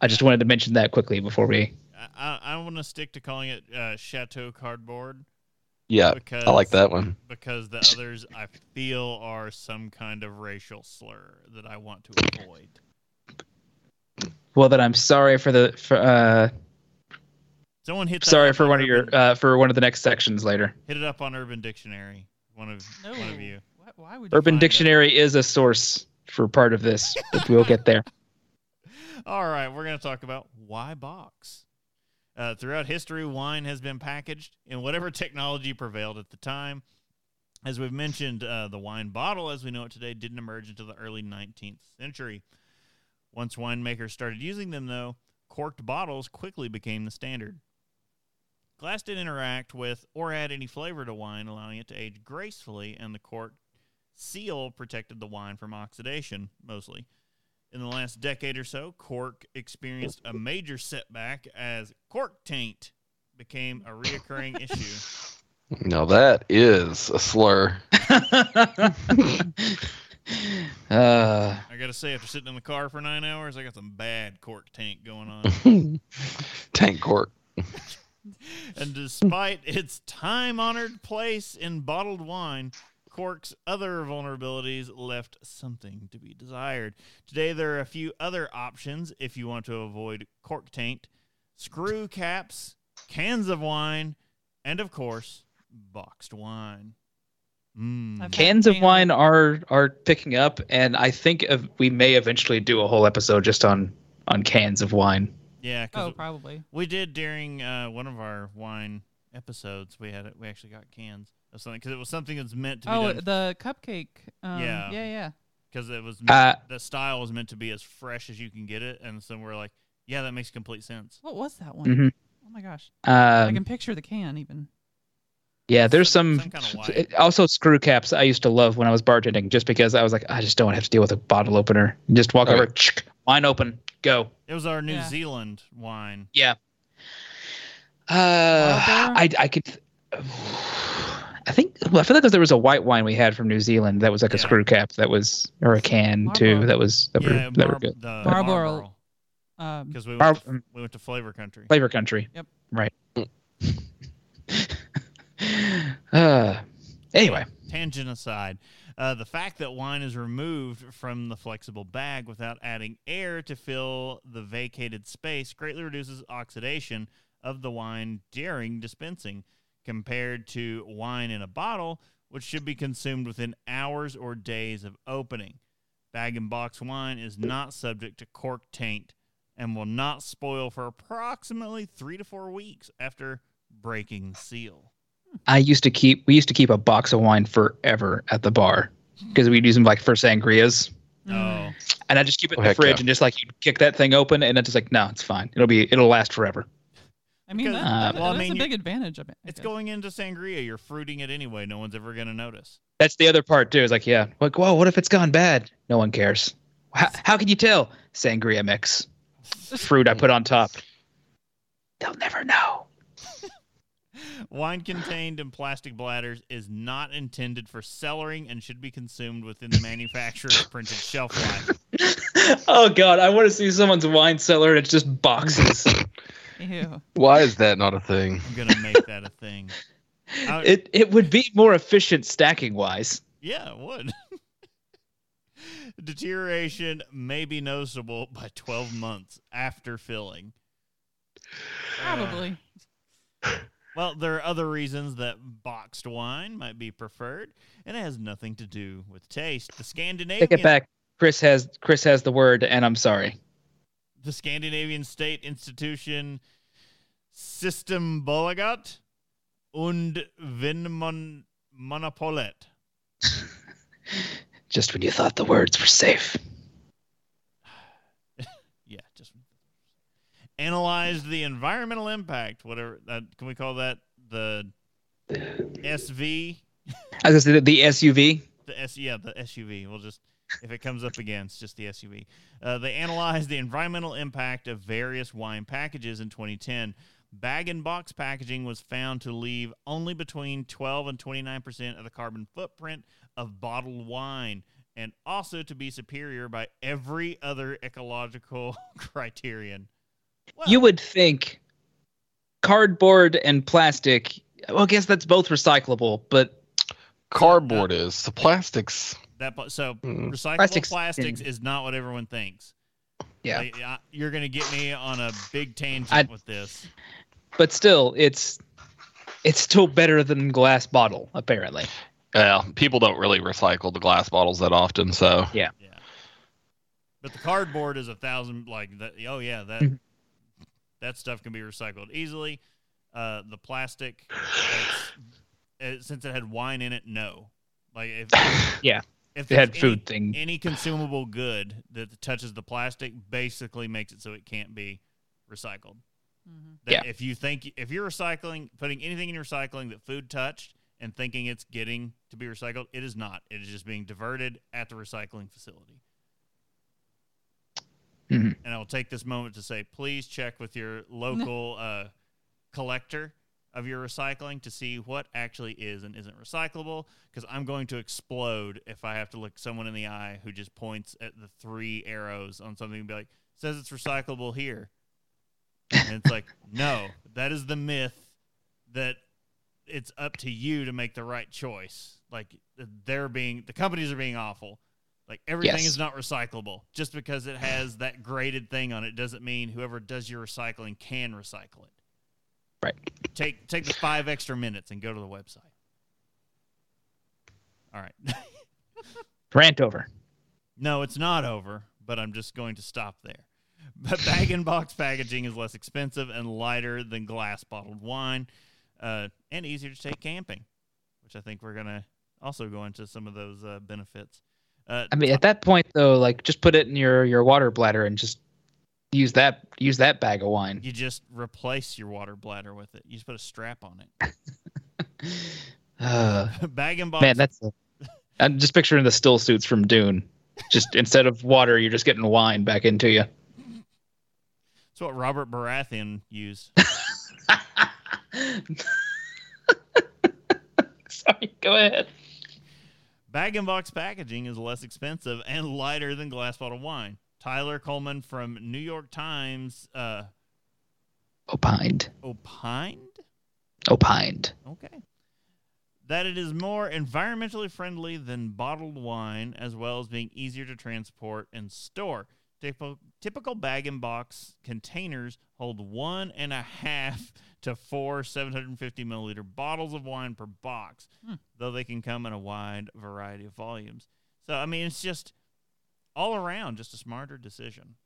I just wanted to mention that quickly before we I, I, I want to stick to calling it uh, chateau cardboard Yeah, because I like that one. because the others I feel are some kind of racial slur that I want to avoid. Well, then I'm sorry for the for uh Someone hit that sorry for on one of your uh for one of the next sections later. hit it up on Urban Dictionary. One of no. one of you. Why, would Urban. Dictionary is a source for part of this, but we'll get there. All right, we're going to talk about why box. Uh, throughout history, wine has been packaged in whatever technology prevailed at the time. As we've mentioned, uh, the wine bottle, as we know it today, didn't emerge until the early 19th century. Once winemakers started using them, though, corked bottles quickly became the standard. Glass didn't interact with or add any flavor to wine, allowing it to age gracefully, and the cork seal protected the wine from oxidation, mostly. In the last decade or so, cork experienced a major setback as cork taint became a reoccurring issue. Now that is a slur. uh, I gotta say, after sitting in the car for nine hours, I got some bad cork taint going on. Tank cork. and despite its time honored place in bottled wine, cork's other vulnerabilities left something to be desired. Today, there are a few other options if you want to avoid cork taint screw caps, cans of wine, and of course, boxed wine. Mm. Cans of wine are are picking up, and I think of, we may eventually do a whole episode just on on cans of wine. Yeah, Oh, probably. we did during uh, one of our wine episodes. We had it. We actually got cans of something because it was something that's meant to be Oh, done the cupcake. Um, Yeah. Yeah. Yeah. because it was Uh, the style was meant to be as fresh as you can get it, and so we're like, yeah, that makes complete sense. What was that one? Mm-hmm. Oh my gosh. I Um, can picture the can even. yeah, there's some- some, some kinda also screw caps I used to love when I was bartending, just because I was like, I just don't have to deal with a bottle opener. Just walk Right. over, wine open, go. It was our New Yeah. Zealand wine. Yeah. Uh, I I could. I think well, I feel like there was a white wine we had from New Zealand that was like a screw cap that was or a can too that was that yeah, were that were good. the Marlborough. Um, because we, Mar- went to- we went to Flavor Country. Flavor Country. Yep. Right. uh, anyway, tangent aside, uh, the fact that wine is removed from the flexible bag without adding air to fill the vacated space greatly reduces oxidation of the wine during dispensing compared to wine in a bottle, which should be consumed within hours or days of opening. Bag and box wine is not subject to cork taint and will not spoil for approximately three to four weeks after breaking the seal. I used to keep we used to keep a box of wine forever at the bar because we'd use them like for sangrias, Oh, and I just keep it in Oh, the fridge yeah. and just like you kick that thing open and it's just like no, it's fine. It'll be it'll last forever. I mean, Because- that, uh, that- well, I that's mean, a you- big advantage of it. I It's guess. going into sangria. You're fruiting it anyway. No one's ever going to notice. That's the other part too. Is like yeah, like whoa, what if it's gone bad? No one cares. How, how can you tell? Sangria mix, fruit I put on top. They'll never know. Wine contained in plastic bladders is not intended for cellaring and should be consumed within the manufacturer's printed shelf life. oh god, I want to see someone's wine cellar and it's just boxes. Ew. Why is that not a thing? I'm going to make that a thing. I- it it would be more efficient stacking wise. yeah, it would. Deterioration may be noticeable by 12 months after filling. Uh, Probably. Well, there are other reasons that boxed wine might be preferred, and it has nothing to do with taste. The Scandinavian Take it back. Chris has Chris has the word, and I'm sorry. The Scandinavian state institution System Systembolaget und Vinmonopolet. Just when you thought the words were safe. Yeah, just analyzed the environmental impact. Whatever that can we call that the SV I was gonna say the SUV. the S yeah the SUV. We'll just if it comes up again, it's just the SUV. Uh, they analyzed the environmental impact of various wine packages in 2010. Bag and box packaging was found to leave only between 12 and 29 percent of the carbon footprint of bottled wine, and also to be superior by every other ecological criterion. Well, You would think cardboard and plastic. Well, I guess that's both recyclable, but Cardboard is the plastics. That po- so Mm. recyclable Plastics plastics, is not what everyone thinks. yeah. Like, I- you're gonna get me on a big tangent I- with this. But still, it's it's still better than glass bottle, apparently. Well, people don't really recycle the glass bottles that often, so Yeah. yeah. But the cardboard is a thousand like that. Oh yeah, that Mhm. that stuff can be recycled easily. Uh, the plastic, it's, it, since it had wine in it, no. Like if Yeah. If they had food any, thing. any consumable good that touches the plastic, basically makes it so it can't be recycled. Mhm. That Yeah. If you think if you're recycling, putting anything in your recycling that food touched and thinking it's getting to be recycled, it is not. It is just being diverted at the recycling facility. Mhm. And I will take this moment to say, please check with your local uh, collector of your recycling to see what actually is and isn't recyclable. Because I'm going to explode if I have to look someone in the eye who just points at the three arrows on something and be like, says it's recyclable here. And it's like, no, that is the myth that it's up to you to make the right choice. Like they're being, the companies are being awful. Like everything Yes. is not recyclable. Just because it has that graded thing on it doesn't mean whoever does your recycling can recycle it. Right. Take take the five extra minutes and go to the website. All right. Rant over. No, it's not over, but I'm just going to stop there. But bag and box packaging is less expensive and lighter than glass bottled wine, uh, and easier to take camping, which I think we're gonna also go into some of those uh, benefits. Uh, I mean, at that point though, like just put it in your your water bladder and just use that use that bag of wine. you just replace your water bladder with it. You just put a strap on it. Uh, bag and box. man, that's. A, I'm just picturing the still suits from Dune. Just instead of water, you're just getting wine back into you. That's what Robert Baratheon used. Sorry, go ahead. Bag and box packaging is less expensive and lighter than glass bottle wine. Tyler Colman from New York Times uh, Opined. opined. Opined. Okay. That it is more environmentally friendly than bottled wine, as well as being easier to transport and store. Typical, typical bag and box containers hold one and a half to four 750 milliliter bottles of wine per box, Hmm. though they can come in a wide variety of volumes. So, I mean, it's just all around just a smarter decision.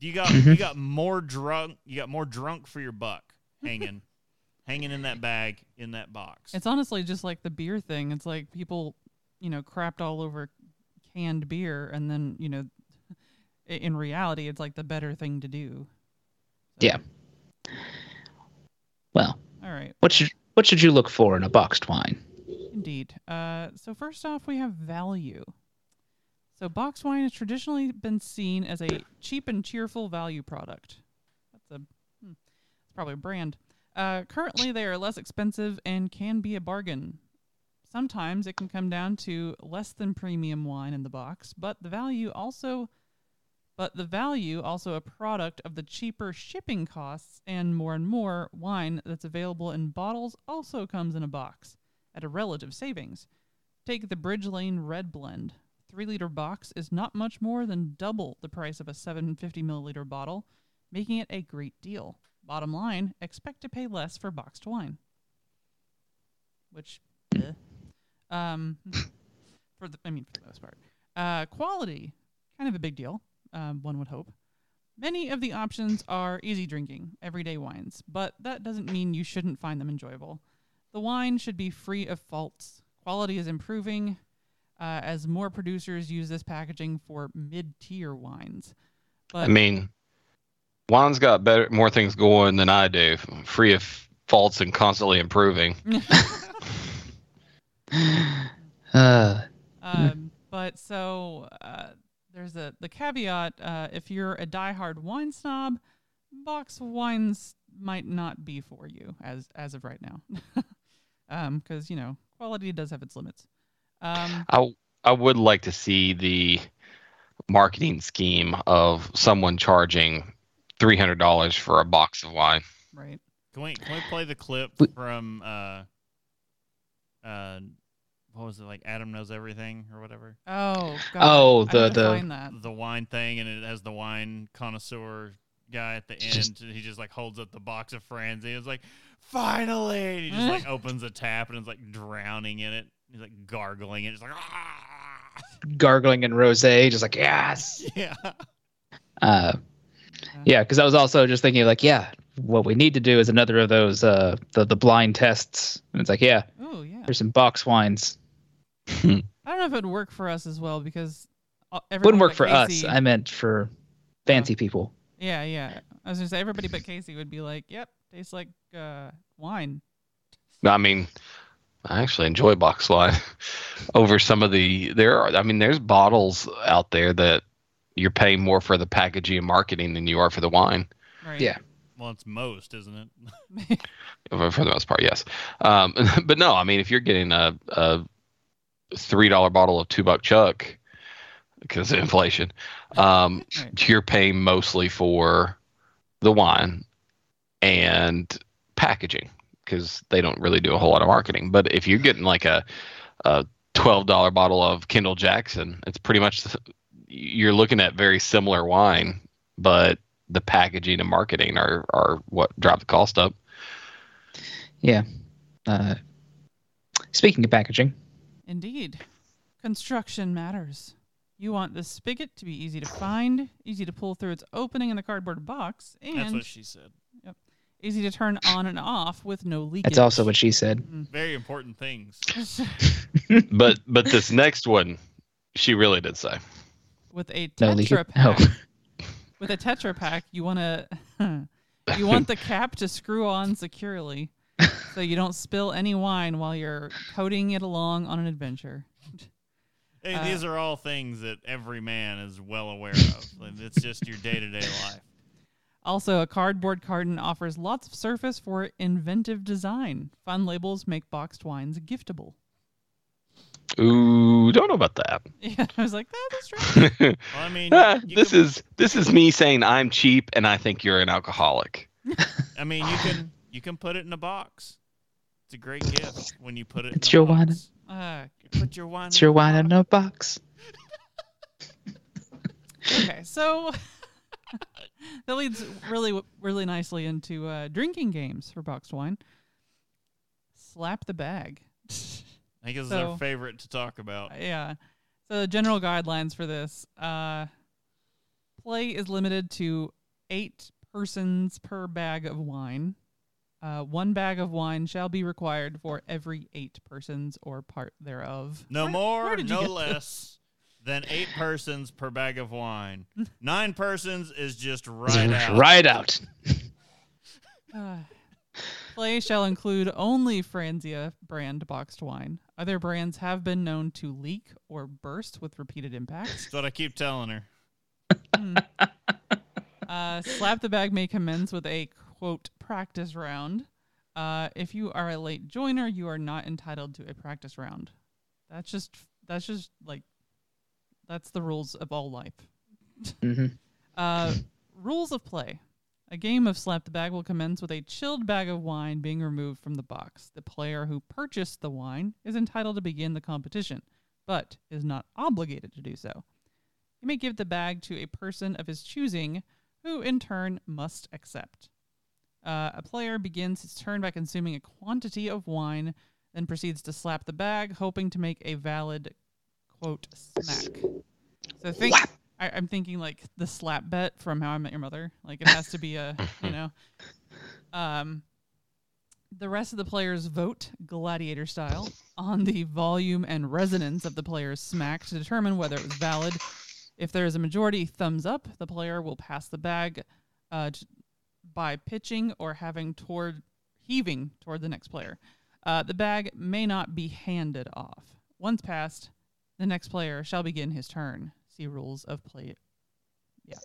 You got you got more drunk, you got more drunk for your buck hanging hanging in that bag in that box. It's honestly just like the beer thing. It's like people, you know, crapped all over canned beer, and then you know, in reality, it's like the better thing to do. So, Yeah. Well, All right. what should what should you look for in a boxed wine? Indeed. Uh, so first off, we have value. So box wine has traditionally been seen as a cheap and cheerful value product. That's a, hmm, probably a brand. Uh, currently, they are less expensive and can be a bargain. Sometimes it can come down to less than premium wine in the box, but the value also, but the value also a product of the cheaper shipping costs and more and more wine that's available in bottles also comes in a box at a relative savings. Take the Bridge Lane Red Blend. 3 liter box is not much more than double the price of a 750 milliliter bottle, making it a great deal. Bottom line, expect to pay less for boxed wine. Which, um, for the, I mean, for the most part. Uh, quality, kind of a big deal, um, one would hope. Many of the options are easy drinking, everyday wines, but that doesn't mean you shouldn't find them enjoyable. The wine should be free of faults. Quality is improving uh, as more producers use this packaging for mid-tier wines. But I mean, wine's got better, more things going than I do, free of faults and constantly improving. Uh, um, but so uh, there's a the caveat: uh, if you're a diehard wine snob, box wines might not be for you as as of right now, because you know quality does have its limits. Um, I I would like to see the marketing scheme of someone charging three hundred dollars for a box of wine. right. Can we can we play the clip from uh uh what was it like Adam knows everything or whatever Oh. God. Oh, the- the- the wine thing and it has the wine connoisseur guy at the end Just- he just like holds up the box of friends and he's like finally and he just like opens a tap and it's like drowning in it he's like gargling and just like ah! gargling and rosé, just like yes. yeah Uh, yeah, because I was also just thinking like, yeah, what we need to do is another of those uh the the blind tests. And it's like, yeah, Oh yeah. there's some box wines. I don't know if it would work for us as well because everyone Wouldn't work for Casey, us. I meant for fancy people. Yeah, yeah. I was gonna say everybody but Casey would be like, "Yep, tastes like uh, wine." I mean, I actually enjoy box wine over some of the there are. I mean, there's bottles out there that you're paying more for the packaging and marketing than you are for the wine. Right. Yeah. well it's most isn't it For for the most part, yes. Um, but no, I mean, if you're getting a, a three dollar bottle of two buck chuck because of inflation, um, Right. you're paying mostly for the wine and packaging because they don't really do a whole lot of marketing. But if you're getting like a a twelve dollar bottle of Kendall Jackson, it's pretty much the- you're looking at very similar wine, but the packaging and marketing are are what drive the cost up. Yeah. Uh, speaking of packaging, Indeed. Construction matters. You want the spigot to be easy to find, easy to pull through its opening in the cardboard box, and that's what she said easy to turn on and off with no leakage. that's also what she said. very important things But but this next one, she really did say. with a No Tetra leakage. pack. Oh. With a Tetra Pak, you want to you want the cap to screw on securely, so you don't spill any wine while you're coating it along on an adventure. hey, Uh, these are all things that every man is well aware of Like, it's just your day-to-day life Also, a cardboard carton offers lots of surface for inventive design. Fun labels make boxed wines giftable. Ooh, don't know about that. Yeah, I was like, that is true. Well, I mean, Ah, this can- is this is me saying I'm cheap and I think you're an alcoholic. I mean, you can you can put it in a box. It's a great gift when you put it. It's in a your wine. box. Uh, put your wine. It's in your a wine in a box. okay, so that leads really, really nicely into uh, drinking games for boxed wine. Slap the bag. I think it's So- our favorite to talk about. yeah. So the general guidelines for this: uh, play is limited to eight persons per bag of wine. Uh, one bag of wine shall be required for every eight persons or part thereof. No Where- more, where no less than eight persons per bag of wine. Nine persons is just right out. Right out. Uh, play shall include only Franzia brand boxed wine. Other brands have been known to leak or burst with repeated impacts. That's what I keep telling her. Hmm. uh, slap the bag may commence with a quote practice round. Uh, if you are a late joiner, you are not entitled to a practice round. That's just that's just like that's the rules of all life. Mm-hmm. Uh, rules of play. A game of Slap the Bag will commence with a chilled bag of wine being removed from the box. The player who purchased the wine is entitled to begin the competition, but is not obligated to do so. He may give the bag to a person of his choosing, who in turn must accept. Uh, a player begins his turn by consuming a quantity of wine, then proceeds to slap the bag, hoping to make a valid, quote, smack. So think, I, I'm thinking like the slap bet from How I Met Your Mother. Like it has to be a, you know. Um, the rest of the players vote gladiator style on the volume and resonance of the player's smack to determine whether it was valid. If there is a majority thumbs up, the player will pass the bag uh, by pitching or having toward heaving toward the next player. Uh, the bag may not be handed off. Once passed, the next player shall begin his turn. See rules of play. Yeah.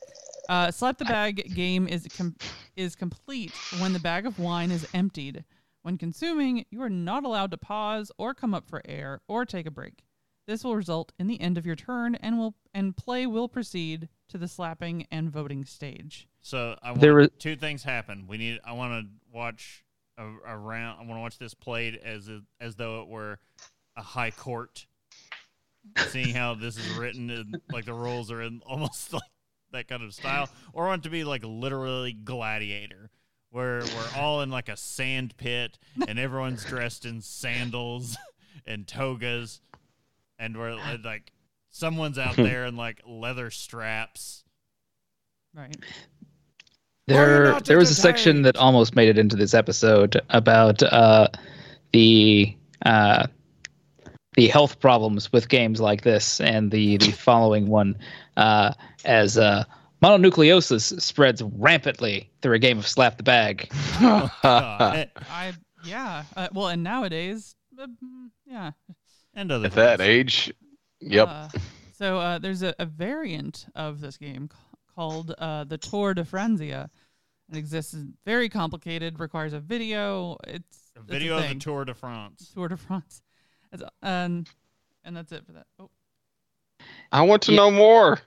Uh, slap the bag game is com- is complete when the bag of wine is emptied. When consuming, you are not allowed to pause or come up for air or take a break. This will result in the end of your turn and will and play will proceed to the slapping and voting stage. So I want There was- two things happen. We need. I want to watch a, a round. I want to watch this played as a, as though it were a high court. Seeing how this is written, and, like the rules are in almost like that kind of style, or I want it to be like literally gladiator, where we're all in like a sand pit and everyone's dressed in sandals and togas, and we're uh, like someone's out there in like leather straps. Right. There, there was a section that almost made it into this episode about uh, the uh, the health problems with games like this, and the the following one uh, as uh, mononucleosis spreads rampantly through a game of slap the bag. God. I yeah. Uh, well, and nowadays, uh, yeah. and other At that age, yep. Uh, so uh, there's a, a variant of this game called uh, the Tour de Franzia. It exists. It's very complicated. Requires a video. It's A it's video of the. Tour de France. Tour de France. It's, um, and that's it for that. Oh, I want to Yeah. know more.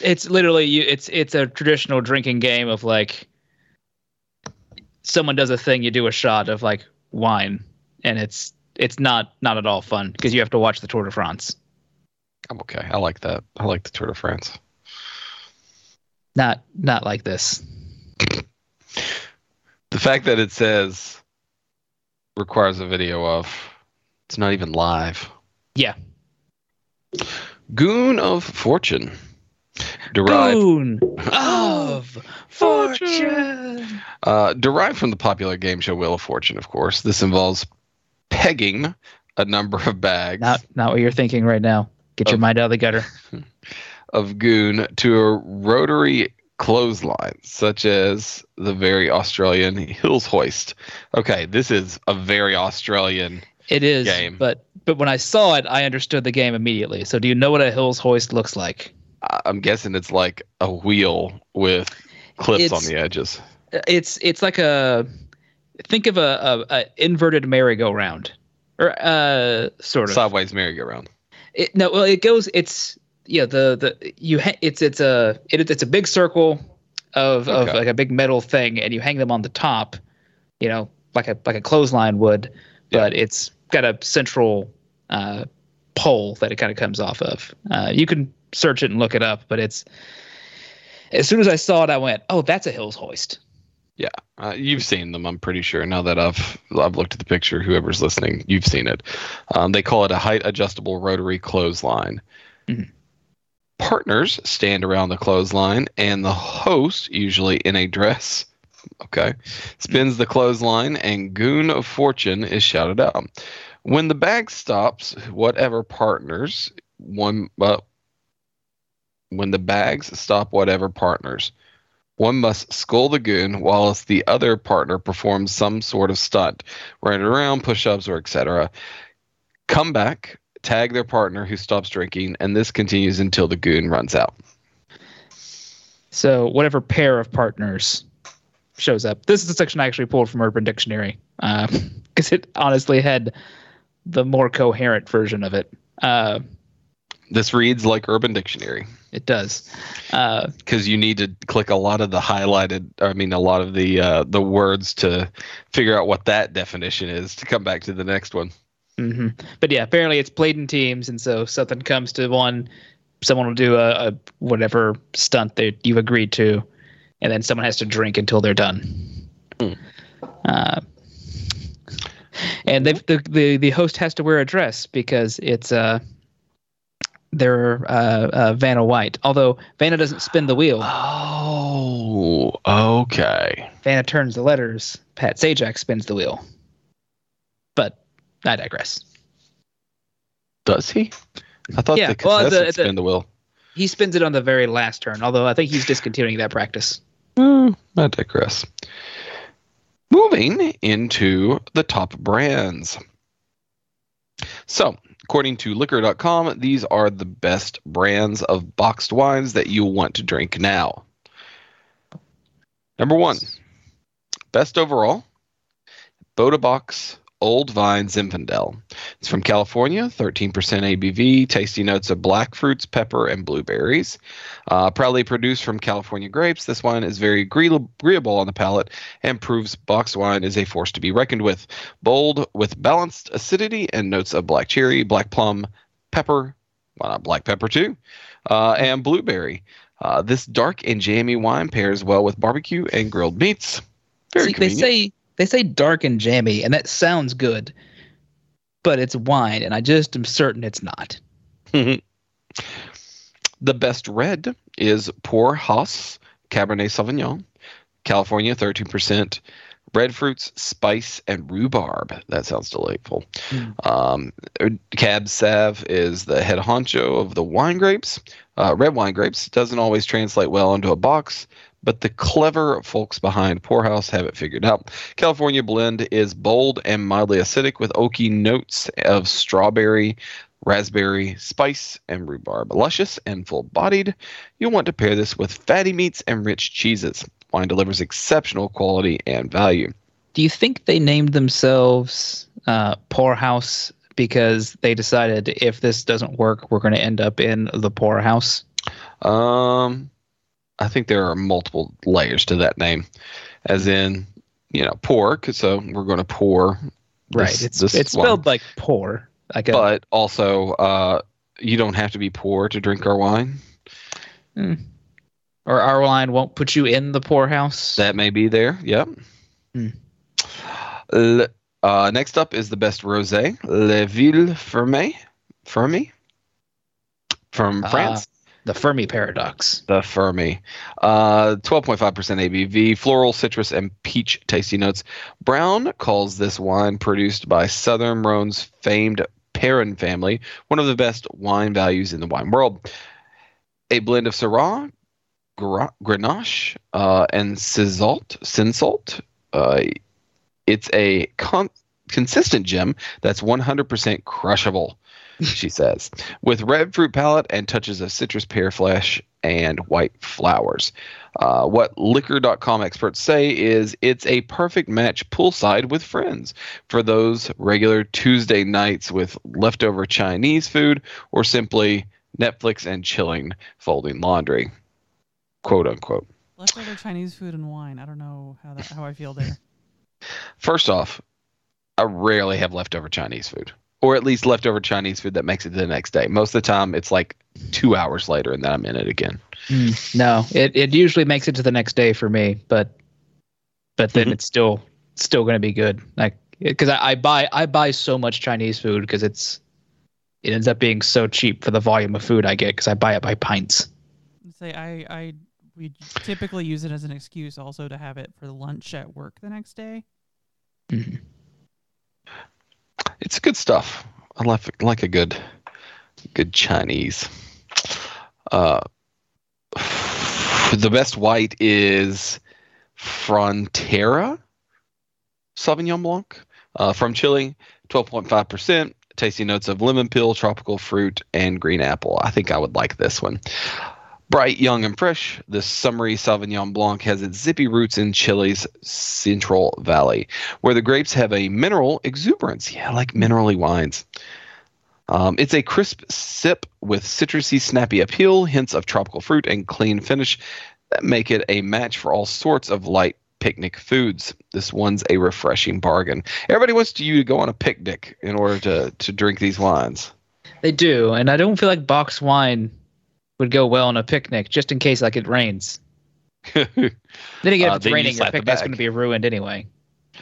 It's literally you. It's it's a traditional drinking game of like someone does a thing, you do a shot of like wine, and it's it's not not at all fun because you have to watch the Tour de France. I'm okay. I like that. I like the Tour de France. Not not like this. The fact that it says requires a video of it's not even live. Yeah. Goon of Fortune. Derived Boon of fortune. uh, derived from the popular game show Wheel of Fortune, of course. This involves pegging a number of bags Not not what you're thinking right now. Get your mind out of the gutter. of goon to a rotary clothesline, such as the very Australian Hills Hoist. Okay, this is a very Australian. It is, Game. but but when I saw it, I understood the game immediately. So do you know what a hills hoist looks like? I'm guessing it's like a wheel with cliffs on the edges. It's it's like a think of a, a, a inverted merry-go-round, or uh sort of. Sideways merry-go-round. It, no, well, it goes. It's yeah. The the you ha- it's it's a it, it's a big circle of of like a big metal thing, and you hang them on the top, you know, like a like a clothesline would, Yeah. but it's got a central uh, pole that it kind of comes off of. Uh, you can search it and look it up, but it's as soon as I saw it, I went, "Oh, that's a Hills hoist." Yeah, uh, you've seen them, I'm pretty sure. Now that I've I've looked at the picture, whoever's listening, you've seen it. Um, they call it a height adjustable rotary clothesline. Mhm. Partners stand around the clothesline, and the host, usually in a dress, okay, spins the clothesline, and "Goon of Fortune" is shouted out. When the bag stops, whatever partners one, uh, when the bags stop, whatever partners. One must skull the goon whilst the other partner performs some sort of stunt, running around, push ups, or etc. Come back, tag their partner who stops drinking, and this continues until the goon runs out. So whatever pair of partners shows up. This is the section I actually pulled from Urban Dictionary because it honestly had the more coherent version of it. Uh, This reads like Urban Dictionary it does. Uh, because you need to click a lot of the highlighted, I mean, a lot of the uh, the words to figure out what that definition is to come back to the next one. hmm But yeah, apparently it's played in teams, and so something comes to one, someone will do a, a whatever stunt that you've agreed to, and then someone has to drink until they're done. Hmm. Uh, and they've, the, the the host has to wear a dress because it's uh they're uh, uh Vanna White. Although Vanna doesn't spin the wheel, Oh, okay. Vanna turns the letters. Pat Sajak spins the wheel. But I digress. Does he? I thought Yeah, the well, the- contestant the- spin the wheel. He spins it on the very last turn. Although I think he's discontinuing that practice. Hmm, I digress. Moving into the top brands. So, according to liquor.com, these are the best brands of boxed wines that you want to drink now. Number one, best overall, Bota Box Old Vine Zinfandel. It's from California, 13% ABV, tasty notes of black fruits, pepper, and blueberries. Uh, proudly produced from California grapes, this wine is very agreeable on the palate and proves box wine is a force to be reckoned with. Bold with balanced acidity and notes of black cherry, black plum, pepper, why not black pepper too, uh, and blueberry. Uh, this dark and jammy wine pairs well with barbecue and grilled meats. Very See, they convenient. say they say dark and jammy, and that sounds good, but it's wine, and I just am certain it's not. the best red is Poor House Cabernet Sauvignon, California, 13%. Red fruits, spice, and rhubarb. That sounds delightful. Mm. Um, Cab Sav is the head honcho of the wine grapes. Uh, red wine grapes doesn't always translate well into a box, but the clever folks behind Poorhouse have it figured out. California blend is bold and mildly acidic with oaky notes of strawberry, raspberry, spice, and rhubarb. Luscious and full bodied. You'll want to pair this with fatty meats and rich cheeses. Wine delivers exceptional quality and value. Do you think they named themselves uh, Poorhouse because they decided if this doesn't work, we're going to end up in the poorhouse? Um, I think there are multiple layers to that name, as in, you know, pour. 'cause So we're going to pour. right. this- It's this it's wine. spelled like poor. Like a, but also, uh, you don't have to be poor to drink our wine. or our wine won't put you in the poorhouse. That may be there. Yep. Hmm. L- uh, next up is the best rosé, Le Ville Ferme, Fermi, from Ah. France. The Fermi paradox. The Fermi. Uh, 12.5% ABV, floral, citrus, and peach tasty notes. Brown calls this wine produced by Southern Rhone's famed Perrin family one of the best wine values in the wine world. A blend of Syrah, Gra- Grenache, uh, and Cinsault. Cinsault. Uh, it's a con- consistent gem that's 100% crushable, she says with red fruit palate and touches of citrus pear flesh and white flowers. Uh, what liquor.com experts say is it's a perfect match poolside with friends for those regular Tuesday nights with leftover Chinese food or simply Netflix and chilling folding laundry. Quote unquote. Leftover Chinese food and wine. I don't know how that how I feel there. First off, I rarely have leftover Chinese food, or at least leftover Chinese food that makes it to the next day. Most of the time, it's like two hours later, and then I'm in it again. Mm, no, it, it usually makes it to the next day for me, but but then Mhm. it's still still going to be good. Like because I, I buy I buy so much Chinese food because it's it ends up being so cheap for the volume of food I get because I buy it by pints. Say I I we typically use it as an excuse also to have it for lunch at work the next day. Mhm. It's good stuff. I like like a good good Chinese. Uh, the best white is Frontera Sauvignon Blanc uh, from Chile, 12.5%. Tasty notes of lemon peel, tropical fruit, and green apple. I think I would like this one. Bright, young, and fresh, this summery Sauvignon Blanc has its zippy roots in Chile's Central Valley, where the grapes have a mineral exuberance. Yeah, like minerally wines. Um, it's a crisp sip with citrusy, snappy appeal, hints of tropical fruit, and clean finish that make it a match for all sorts of light picnic foods. This one's a refreshing bargain. Everybody wants you to go on a picnic in order to, to drink these wines. They do, and I don't feel like boxed wine would go well on a picnic, just in case like it rains. Then again, Uh, if it's raining, your picnic's going to be ruined anyway.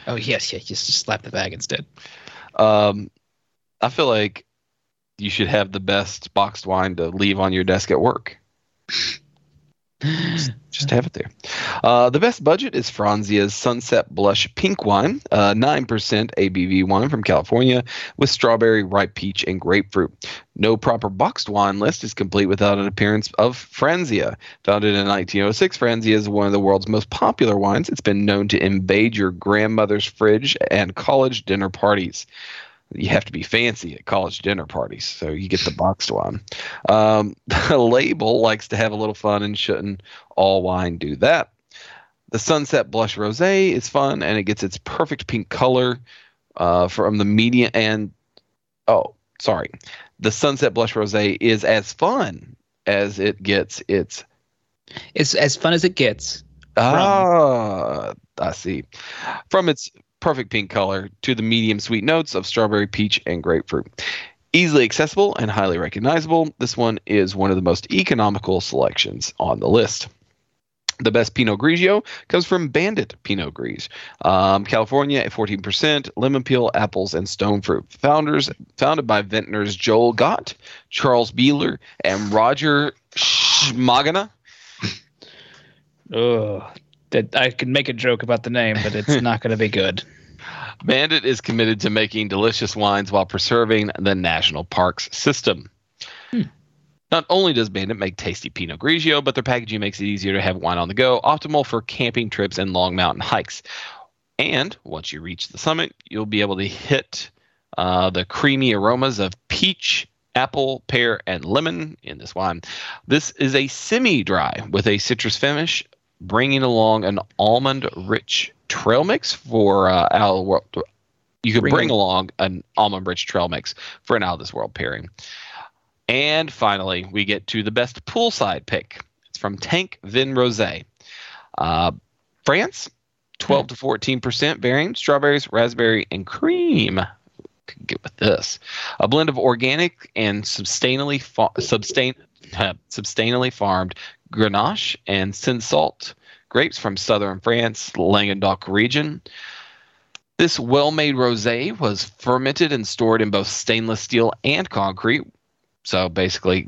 Oh yes, yes, just slap the bag instead. um, I feel like you should have the best boxed wine to leave on your desk at work. Just have it there. Uh, the best budget is Franzia's Sunset Blush Pink Wine, uh, 9% ABV wine from California with strawberry, ripe peach, and grapefruit. No proper boxed wine list is complete without an appearance of Franzia. Founded in 1906, Franzia is one of the world's most popular wines. It's been known to invade your grandmother's fridge and college dinner parties. You have to be fancy at college dinner parties, so you get the boxed wine. Um, the label likes to have a little fun and shouldn't all wine do that. The Sunset Blush Rosé is fun and it gets its perfect pink color uh, from the media. and oh, sorry. The Sunset Blush Rosé is as fun as it gets its It's as fun as it gets. Ah, I see. From its perfect pink color to the medium sweet notes of strawberry, peach, and grapefruit. Easily accessible and highly recognizable, this one is one of the most economical selections on the list. The best Pinot Grigio comes from Bandit Pinot Gris, um, California at 14%, lemon peel, apples, and stone fruit. Founders founded by vintners Joel Gott, Charles Bieler, and Roger Scommegna. Ugh. That I can make a joke about the name, but it's not going to be good. Bandit is committed to making delicious wines while preserving the national parks system. Hmm. Not only does Bandit make tasty Pinot Grigio, but their packaging makes it easier to have wine on the go, optimal for camping trips and long mountain hikes. And once you reach the summit, you'll be able to hit uh, the creamy aromas of peach, apple, pear, and lemon in this wine. This is a semi dry with a citrus finish, bringing along an almond rich trail mix for uh, out of the world. You could Bring bring along an almond rich trail mix for an out of this world pairing. And finally, we get to the best poolside pick. It's from Tank Vin Rosé. Uh, France, 12 to 14% varying strawberries, raspberry, and cream. Could get with this. A blend of organic and sustainably fa- sustain, sustainably farmed Grenache and Cinsault grapes from southern France, Languedoc region. This well-made rosé was fermented and stored in both stainless steel and concrete, so basically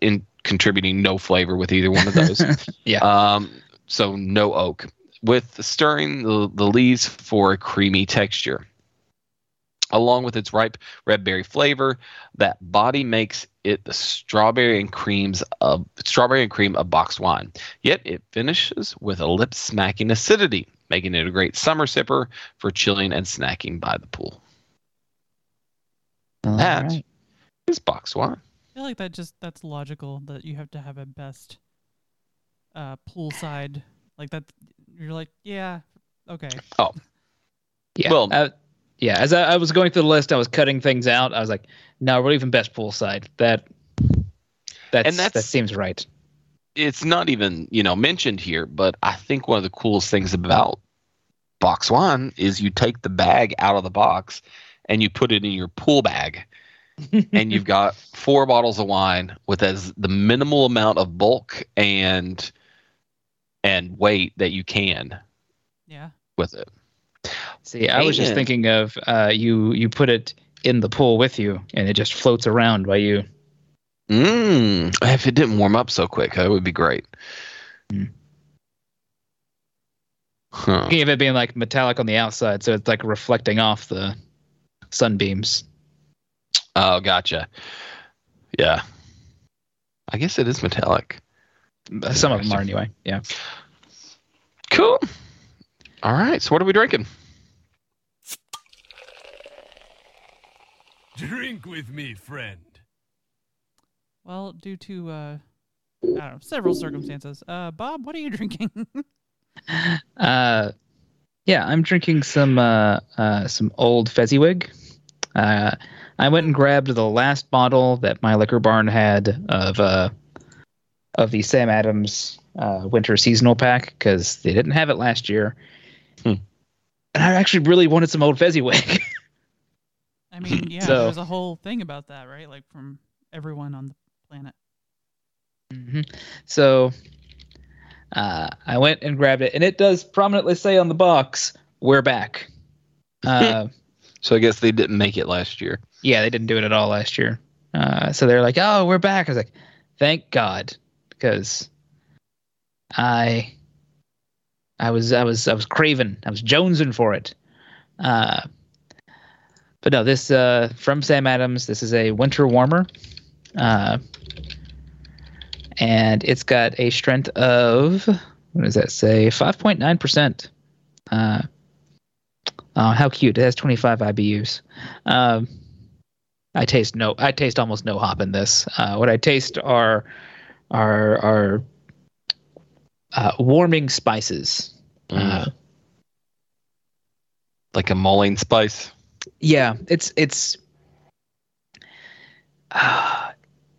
in contributing no flavor with either one of those. Yeah. Um, so no oak, with stirring the, the leaves for a creamy texture. Along with its ripe red berry flavor, that body makes it the strawberry and creams of strawberry and cream of boxed wine. Yet it finishes with a lip smacking acidity, making it a great summer sipper for chilling and snacking by the pool. That Alright. is boxed wine. I feel like that just that's logical that you have to have a best uh, poolside like that. You're like, yeah, okay. Oh. Yeah. Well- uh, yeah. As I, I was going through the list, I was cutting things out. I was like, no, we're leaving best poolside. That that's, that that's- seems right. it's not even you know mentioned here, but I think one of the coolest things about box wine is you take the bag out of the box and you put it in your pool bag, and you've got four bottles of wine with as the minimal amount of bulk and and weight that you can Yeah. with it. See, I was just thinking of uh, you you put it in the pool with you, and it just floats around by you. Mm, if it didn't warm up so quick, that would be great. Mm. Huh. Thinking of it being like metallic on the outside, so it's like reflecting off the sunbeams. Oh, gotcha. Yeah. I guess it is metallic. Some of them are anyway. Yeah. Cool. All right. So what are we drinking? Drink with me, friend. Well, due to uh, I don't know several circumstances. Uh, Bob, what are you drinking? Uh, yeah, I'm drinking some uh, uh, some old Fezziwig. Uh, I went and grabbed the last bottle that my liquor barn had of uh, of the Sam Adams uh, winter seasonal pack because they didn't have it last year. Hmm. And I actually really wanted some old Fezziwig. I mean, yeah, So- there's a whole thing about that, right? Like from everyone on the planet. Mm-hmm. So uh, I went and grabbed it, and it does prominently say on the box, "We're back." Uh, So I guess they didn't make it last year. yeah, they didn't do it at all last year. Uh, so they're like, "Oh, we're back." I was like, "Thank God," because I, I was, I was, I was craving, I was jonesing for it. Uh, but no, this uh, from Sam Adams. This is a winter warmer, uh, and it's got a strength of what does that say? Five point nine percent. Uh, oh, how cute! It has twenty five IBUs. Um, I taste no. I taste almost no hop in this. Uh, what I taste are are are uh, warming spices. Uh, like a mulling spice. yeah, it's it's. Uh,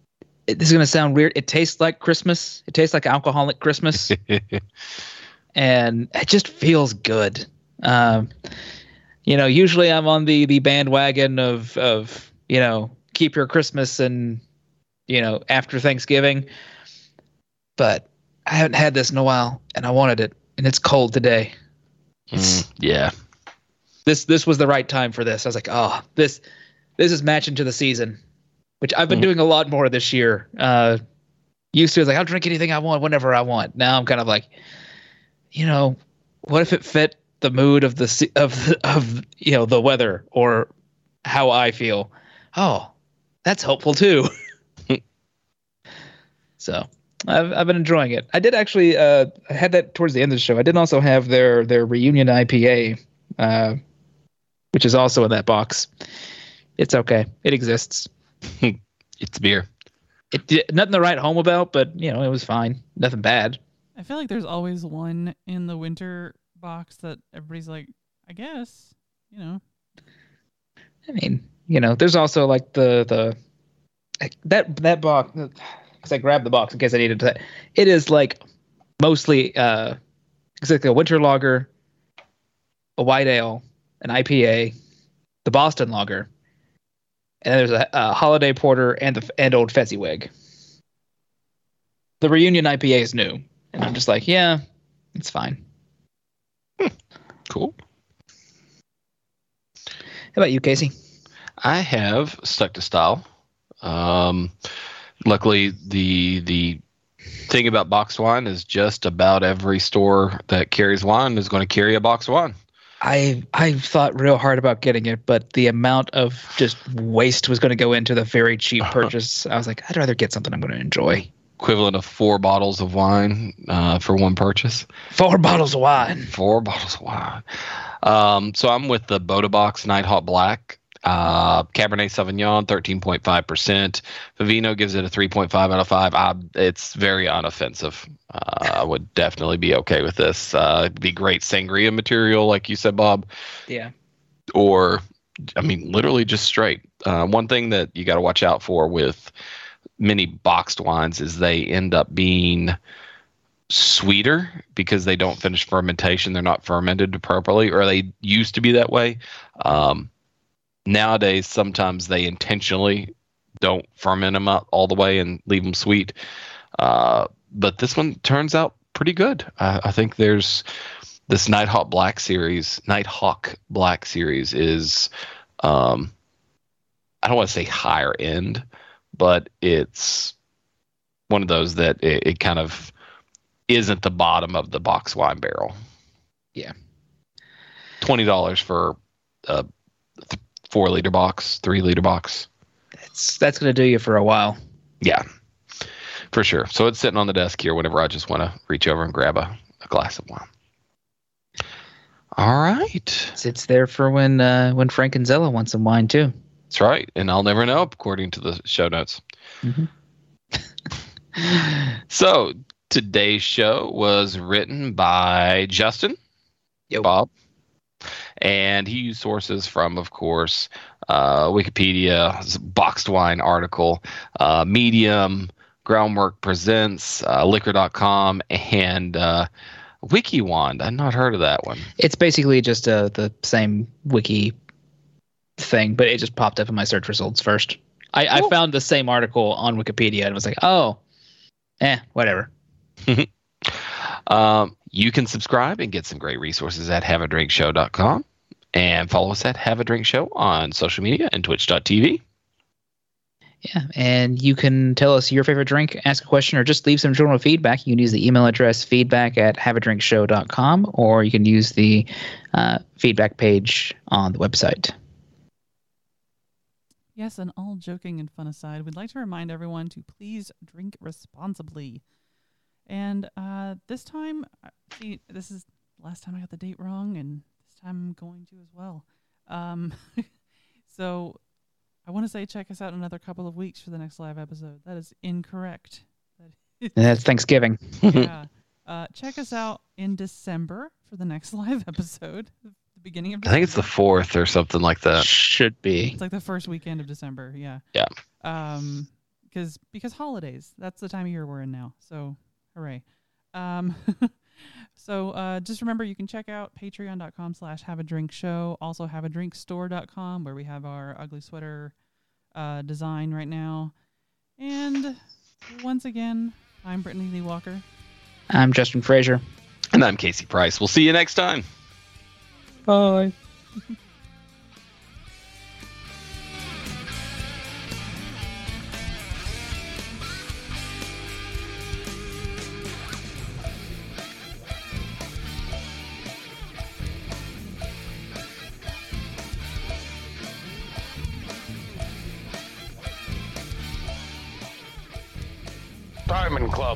it- this is gonna sound weird. It tastes like Christmas. It tastes like alcoholic Christmas, and it just feels good. Um, you know, usually I'm on the the bandwagon of of you know keep your Christmas and you know after Thanksgiving, but I haven't had this in a while, and I wanted it, and it's cold today. Mm, yeah. This this was the right time for this. I was like, oh, this this is matching to the season, which I've been Mhm. doing a lot more this year. Uh, used to, I was like, I'll drink anything I want whenever I want. Now I'm kind of like, you know, what if it fit the mood of the of of you know the weather or how I feel? Oh, that's helpful too. so I've I've been enjoying it. I did actually uh I had that towards the end of the show. I did also have their their reunion IPA, uh, which is also in that box. It's okay. It exists. It's beer. It did, nothing to write home about, but you know it was fine. Nothing bad. I feel like there's always one in the winter box that everybody's like, I guess, you know. I mean, you know, there's also like the the that that box because I grabbed the box in case I needed to. It is like mostly uh exactly a winter lager, a white ale, an IPA, the Boston lager, and there's a, a holiday porter and the and old Fezziwig. The reunion IPA is new, and I'm just like, yeah, it's fine. Cool. How about you, Casey? I have stuck to style. Um, luckily, the the thing about box wine is just about every store that carries wine is going to carry a box of wine. I I thought real hard about getting it, but the amount of just waste was going to go into the very cheap purchase. I was like, I'd rather get something I'm going to enjoy. Equivalent of four bottles of wine uh, for one purchase. Four bottles of wine. Four bottles of wine. Um, so I'm with the Bota Box Nighthawk Black, Uh, Cabernet Sauvignon, 13.5%. Vivino gives it a 3.5 out of 5. Uh, it's very unoffensive. Uh, I would definitely be okay with this. Uh, it'd be great sangria material, like you said, Bob, Yeah. or, I mean, literally just straight. Uh, one thing that you got to watch out for with many boxed wines is they end up being sweeter because they don't finish fermentation. They're not fermented properly, or they used to be that way. Um, nowadays, sometimes they intentionally don't ferment them out all the way and leave them sweet. Uh, but this one turns out pretty good. I, I think there's this Nighthawk Black series. Nighthawk Black series is, um, I don't want to say higher end, but it's one of those that it, it kind of isn't the bottom of the box wine barrel. Yeah. Twenty dollars for a four liter box, three liter box. That's that's gonna do you for a while. Yeah, for sure. So it's sitting on the desk here whenever I just want to reach over and grab a, a glass of wine. All right. Sits there for when uh, when Frank and Zella want some wine too. That's right. And I'll never know according to the show notes. Mhm. So today's show was written by Justin, Yo. Bob, and he used sources from, of course, uh, Wikipedia, Boxed Wine article, uh, Medium, Groundwork Presents, uh, Liquor.com, and uh, WikiWand. I've not heard of that one. It's basically just uh, the same wiki thing, but it just popped up in my search results first. I, I found the same article on Wikipedia and was like, oh, eh, whatever. Um, you can subscribe and get some great resources at haveadrinkshow.com and follow us at Have a Drink Show on social media and twitch.tv. Yeah, and you can tell us your favorite drink, ask a question, or just leave some general feedback. You can use the email address feedback at haveadrinkshow.com, or you can use the uh, feedback page on the website. Yes, and all joking and fun aside, we'd like to remind everyone to please drink responsibly. And uh, this time, uh, see, this is last time I got the date wrong, and this time I'm going to as well. Um, so I want to say check us out in another couple of weeks for the next live episode. That is incorrect. That And that's Thanksgiving. yeah. Uh, check us out in December for the next live episode. The beginning of I think it's the fourth or something like that. Should be. It's like the first weekend of December. Yeah. Yeah. Um, because because holidays. That's the time of year we're in now. So hooray. Um, so uh, just remember you can check out patreon.com slash have a drink show. Also have a drink store.com where we have our ugly sweater uh, design right now. And once again, I'm Brittany Lee Walker. I'm Justin Frazier. And I'm Casey Price. We'll see you next time. Bye.